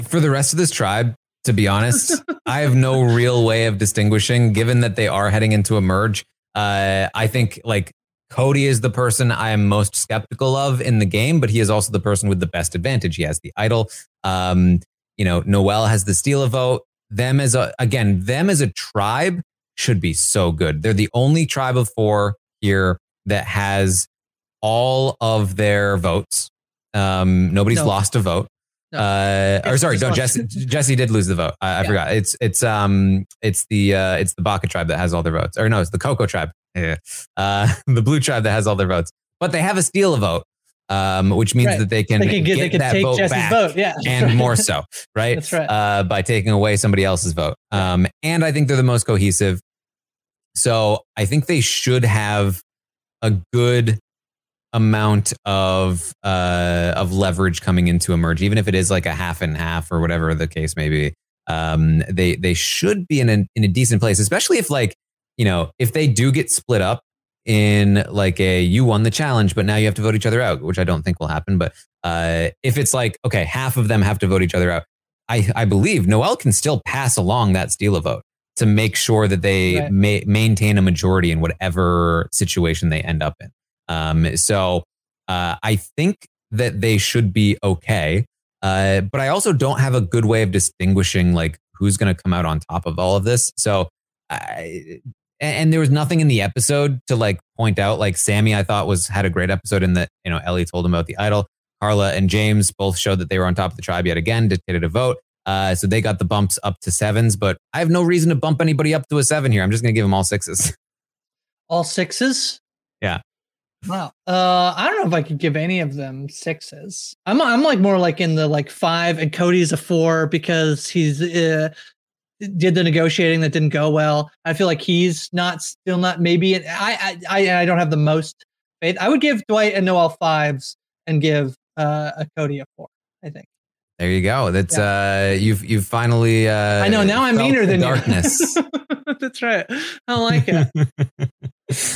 for the rest of this tribe, to be honest, *laughs* I have no real way of distinguishing. Given that they are heading into a merge, uh, I think like Cody is the person I am most skeptical of in the game, but he is also the person with the best advantage. He has the idol. Um, you know, Noelle has the steal a vote. Them as a again, them as a tribe should be so good. They're the only tribe of four here that has all of their votes. Um, nobody's No. lost a vote. No. Uh, or sorry, no, Jesse, *laughs* Jesse did lose the vote. I, I Yeah. forgot. It's it's um it's the uh it's the Baka tribe that has all their votes. Or no, it's the Coco tribe. Yeah. Uh, *laughs* the blue tribe that has all their votes. But they have a steal a vote, um, which means Right. that they can They could get, get they could that take vote Jesse's back vote, yeah, *laughs* and more so, right? That's right. Uh, by taking away somebody else's vote. Um, and I think they're the most cohesive. So I think they should have a good amount of uh, of leverage coming into a merge, even if it is like a half and half or whatever the case may be. Um, they they should be in a, in a decent place, especially if like you know if they do get split up in like a you won the challenge, but now you have to vote each other out, which I don't think will happen. But uh, if it's like okay, half of them have to vote each other out, I I believe Noelle can still pass along that steal a vote to make sure that they Right. ma- maintain a majority in whatever situation they end up in. Um, so uh, I think that they should be okay. Uh, but I also don't have a good way of distinguishing like who's going to come out on top of all of this. So I, and there was nothing in the episode to like point out like Sami I thought was had a great episode in that you know Elie told him about the idol. Karla and James both showed that they were on top of the tribe yet again, dictated a vote. Uh, so they got the bumps up to sevens, but I have no reason to bump anybody up to a seven here. I'm just going to give them all sixes. All sixes. Yeah. Wow. Uh, I don't know if I could give any of them sixes. I'm I'm like more like in the like five, and Cody's a four because he's uh, did the negotiating that didn't go well. I feel like he's not still not maybe. I I I, I don't have the most faith. I would give Dwight and Noelle fives and give uh, a Cody a four. I think. There you go. That's uh, you've you've finally. Uh, I know now I'm meaner the than darkness. *laughs* That's right. I like it. *laughs*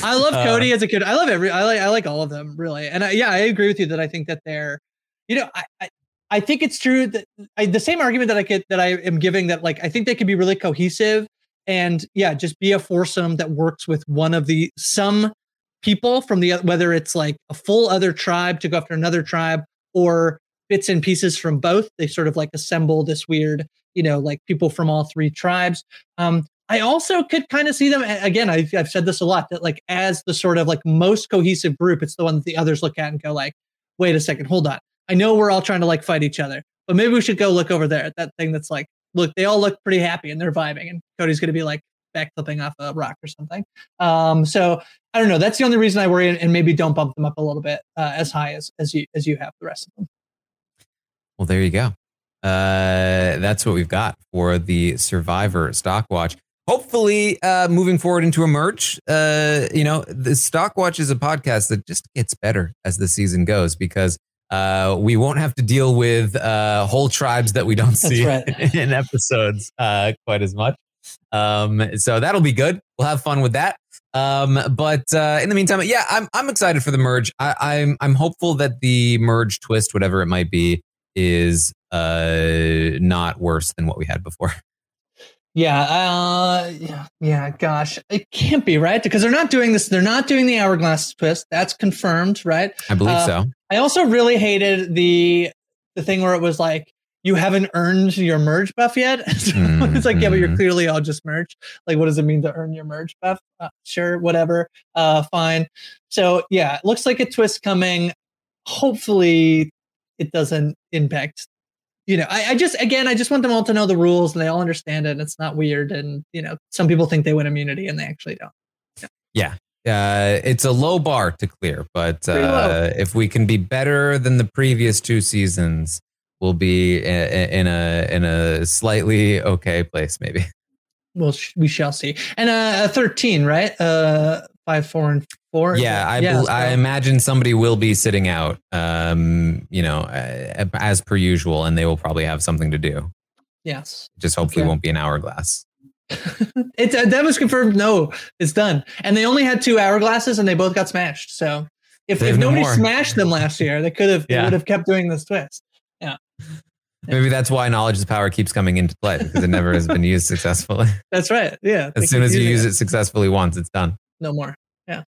I love Uh, Cody as a kid. I love every. I like. I like all of them really. And I, yeah, I agree with you that I think that they're, you know, I, I, I think it's true that I, the same argument that I get that I am giving that like I think they can be really cohesive and yeah, just be a foursome that works with one of the some people from the whether it's like a full other tribe to go after another tribe or bits and pieces from both. They sort of like assemble this weird, you know, like people from all three tribes. Um, I also could kind of see them again. I've, I've said this a lot that like as the sort of like most cohesive group, it's the one that the others look at and go like, wait a second, hold on. I know we're all trying to like fight each other, but maybe we should go look over there at that thing that's like, look, they all look pretty happy and they're vibing, and Cody's going to be like backflipping off a rock or something. Um, so I don't know. That's the only reason I worry, and, maybe don't bump them up a little bit uh, as high as as you as you have the rest of them. Well, there you go. Uh, that's what we've got for the Survivor Stock Watch. Hopefully, uh, moving forward into a merge, uh, you know, the Stock Watch is a podcast that just gets better as the season goes because uh, we won't have to deal with uh, whole tribes that we don't see right. *laughs* in episodes uh, quite as much. Um, so that'll be good. We'll have fun with that. Um, but uh, in the meantime, yeah, I'm I'm excited for the merge. I, I'm I'm hopeful that the merge twist, whatever it might be, is uh not worse than what we had before. *laughs* Yeah, uh, yeah, yeah. Gosh, it can't be right because they're not doing this. They're not doing the hourglass twist. That's confirmed, right? I believe Uh, so. I also really hated the the thing where it was like you haven't earned your merge buff yet. *laughs* So it's like, yeah, but you're Mhm. clearly all just merge. Like, what does it mean to earn your merge buff? Uh, sure, whatever. Uh, fine. So yeah, it looks like a twist coming. Hopefully, it doesn't impact. You know, I, I just again, I just want them all to know the rules and they all understand it. And it's not weird. And you know, some people think they win immunity and they actually don't. Yeah. Uh, it's a low bar to clear, but uh, if we can be better than the previous two seasons, we'll be in a in a slightly okay place, maybe. Well, sh- we shall see. And uh, 13, right? Uh, five, four, and four. Yeah, I Yeah, bel I imagine somebody will be sitting out, um, you know, uh, as per usual, and they will probably have something to do. Yes. Just hopefully Okay. won't be an hourglass. *laughs* It's uh, that was confirmed. No, it's done. And they only had two hourglasses, and they both got smashed. So if, if no nobody smashed them last year, they could have. They Yeah. would have kept doing this twist. Yeah. Maybe that's why knowledge is power keeps coming into play because it never has been used successfully. *laughs* That's right. Yeah. As soon as you use it successfully once, it's done. No more. Yeah.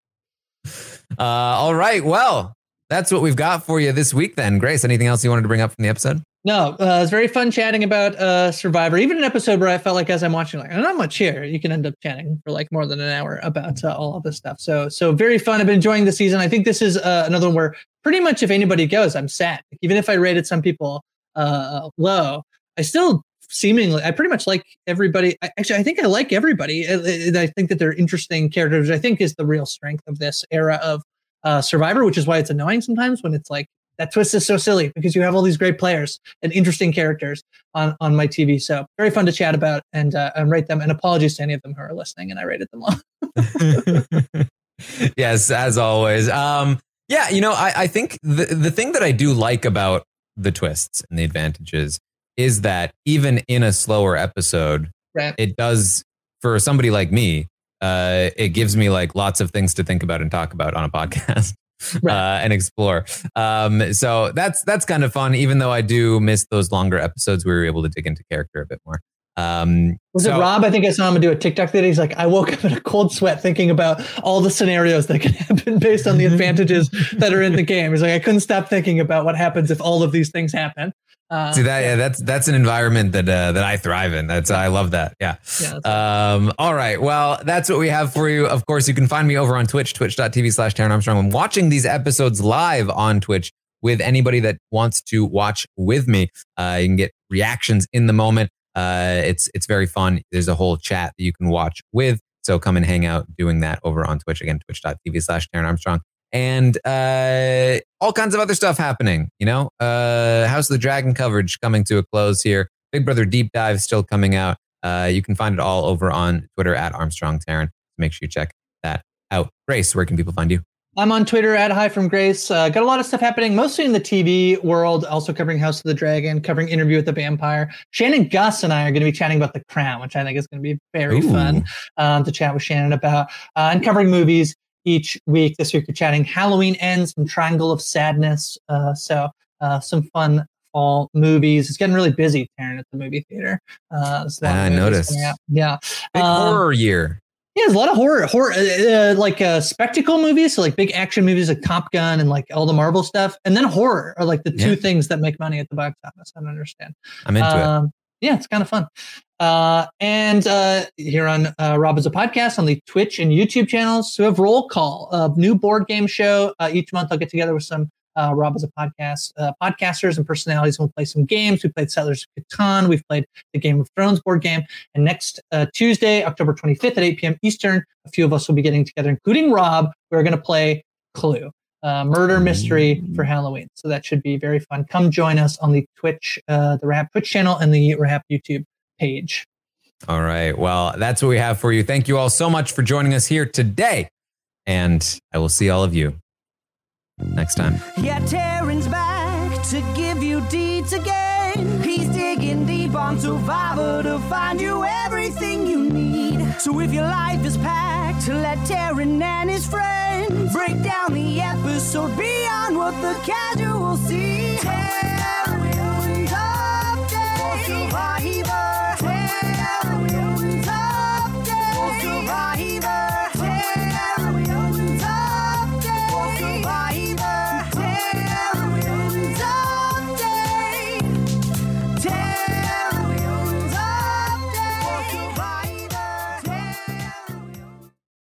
Uh, all right. Well, that's what we've got for you this week then. Grace, anything else you wanted to bring up from the episode? No, uh, it was very fun chatting about uh, Survivor. Even an episode where I felt like as I'm watching, like not much here. You can end up chatting for like more than an hour about uh, all of this stuff. So, so very fun. I've been enjoying the season. I think this is uh, another one where pretty much if anybody goes, I'm sad. Even if I rated some people uh, low, I still seemingly I pretty much like everybody. Actually, I think I like everybody. I, I- I think that they're interesting characters. I think is the real strength of this era of uh, Survivor, which is why it's annoying sometimes when it's like that twist is so silly because you have all these great players and interesting characters on on my TV. So very fun to chat about and uh, and rate them. And apologies to any of them who are listening, and I rated them low. *laughs* *laughs* yes, as always. Um, yeah, you know, I, I think the, the thing that I do like about the twists and the advantages is that even in a slower episode, Right. it does for somebody like me uh, it gives me like lots of things to think about and talk about on a podcast. *laughs* Right. Uh, and explore. Um, so that's that's kind of fun. Even though I do miss those longer episodes, we were able to dig into character a bit more. Um, Was so- it Rob? I think I saw him do a TikTok video. He's like, I woke up in a cold sweat thinking about all the scenarios that could *laughs* happen based on the *laughs* advantages that are in the game. He's like, I couldn't stop thinking about what happens if all of these things happen. Uh, See that? Yeah, that's that's an environment that uh, that I thrive in. That's I love that. Yeah. Yeah, Um. All right. Well, that's what we have for you. Of course, you can find me over on Twitch, twitch.tv slash Taran Armstrong. I'm watching these episodes live on Twitch with anybody that wants to watch with me. Uh, you can get reactions in the moment. Uh, it's it's very fun. There's a whole chat that you can watch with. So come and hang out doing that over on Twitch again, twitch.tv slash Taran Armstrong. And uh, all kinds of other stuff happening. You know, uh, House of the Dragon coverage coming to a close here. Big Brother Deep Dive still coming out. Uh, you can find it all over on Twitter at Armstrong Taran. Make sure you check that out. Grace, where can people find you? I'm on Twitter at Hi from Grace. Uh, got a lot of stuff happening, mostly in the TV world, also covering House of the Dragon, covering Interview with the Vampire. Shannon Guss and I are going to be chatting about The Crown, which I think is going to be very Ooh. fun um, to chat with Shannon about, uh, and covering movies each week. This week we're chatting Halloween Ends and Triangle of Sadness. Uh, so uh, some fun fall movies. It's getting really busy, Taran, at the movie theater. Uh, a I noticed. Yeah. Big Um, horror year. yeah, there's a lot of horror, horror, uh, uh, like uh, spectacle movies, so like big action movies like Top Gun and like all the Marvel stuff, and then horror are like the two Yeah. things that make money at the box office. I don't understand. I'm into it. Yeah, it's kind of fun. Uh, and uh, here on uh, Rob is a podcast on the Twitch and YouTube channels. We have Roll Call, a new board game show. Uh, each month I'll get together with some uh, Rob is a podcast uh, podcasters and personalities, and we'll play some games. We played Settlers of Catan. We've played the Game of Thrones board game. And next uh, Tuesday, October 25th at 8 p.m. Eastern, a few of us will be getting together, including Rob. We're going to play Clue, uh, murder mystery for Halloween. So that should be very fun. Come join us on the Twitch, uh, the RHAP Twitch channel, and the RHAP YouTube page. All right. Well, that's what we have for you. Thank you all so much for joining us here today. And I will see all of you next time. Yeah, Taran's back to give you deeds again. He's digging deep on Survivor to find you everything you need. So if your life is packed, let Taran and his friends break down the episode beyond what the casual see. Taran's update.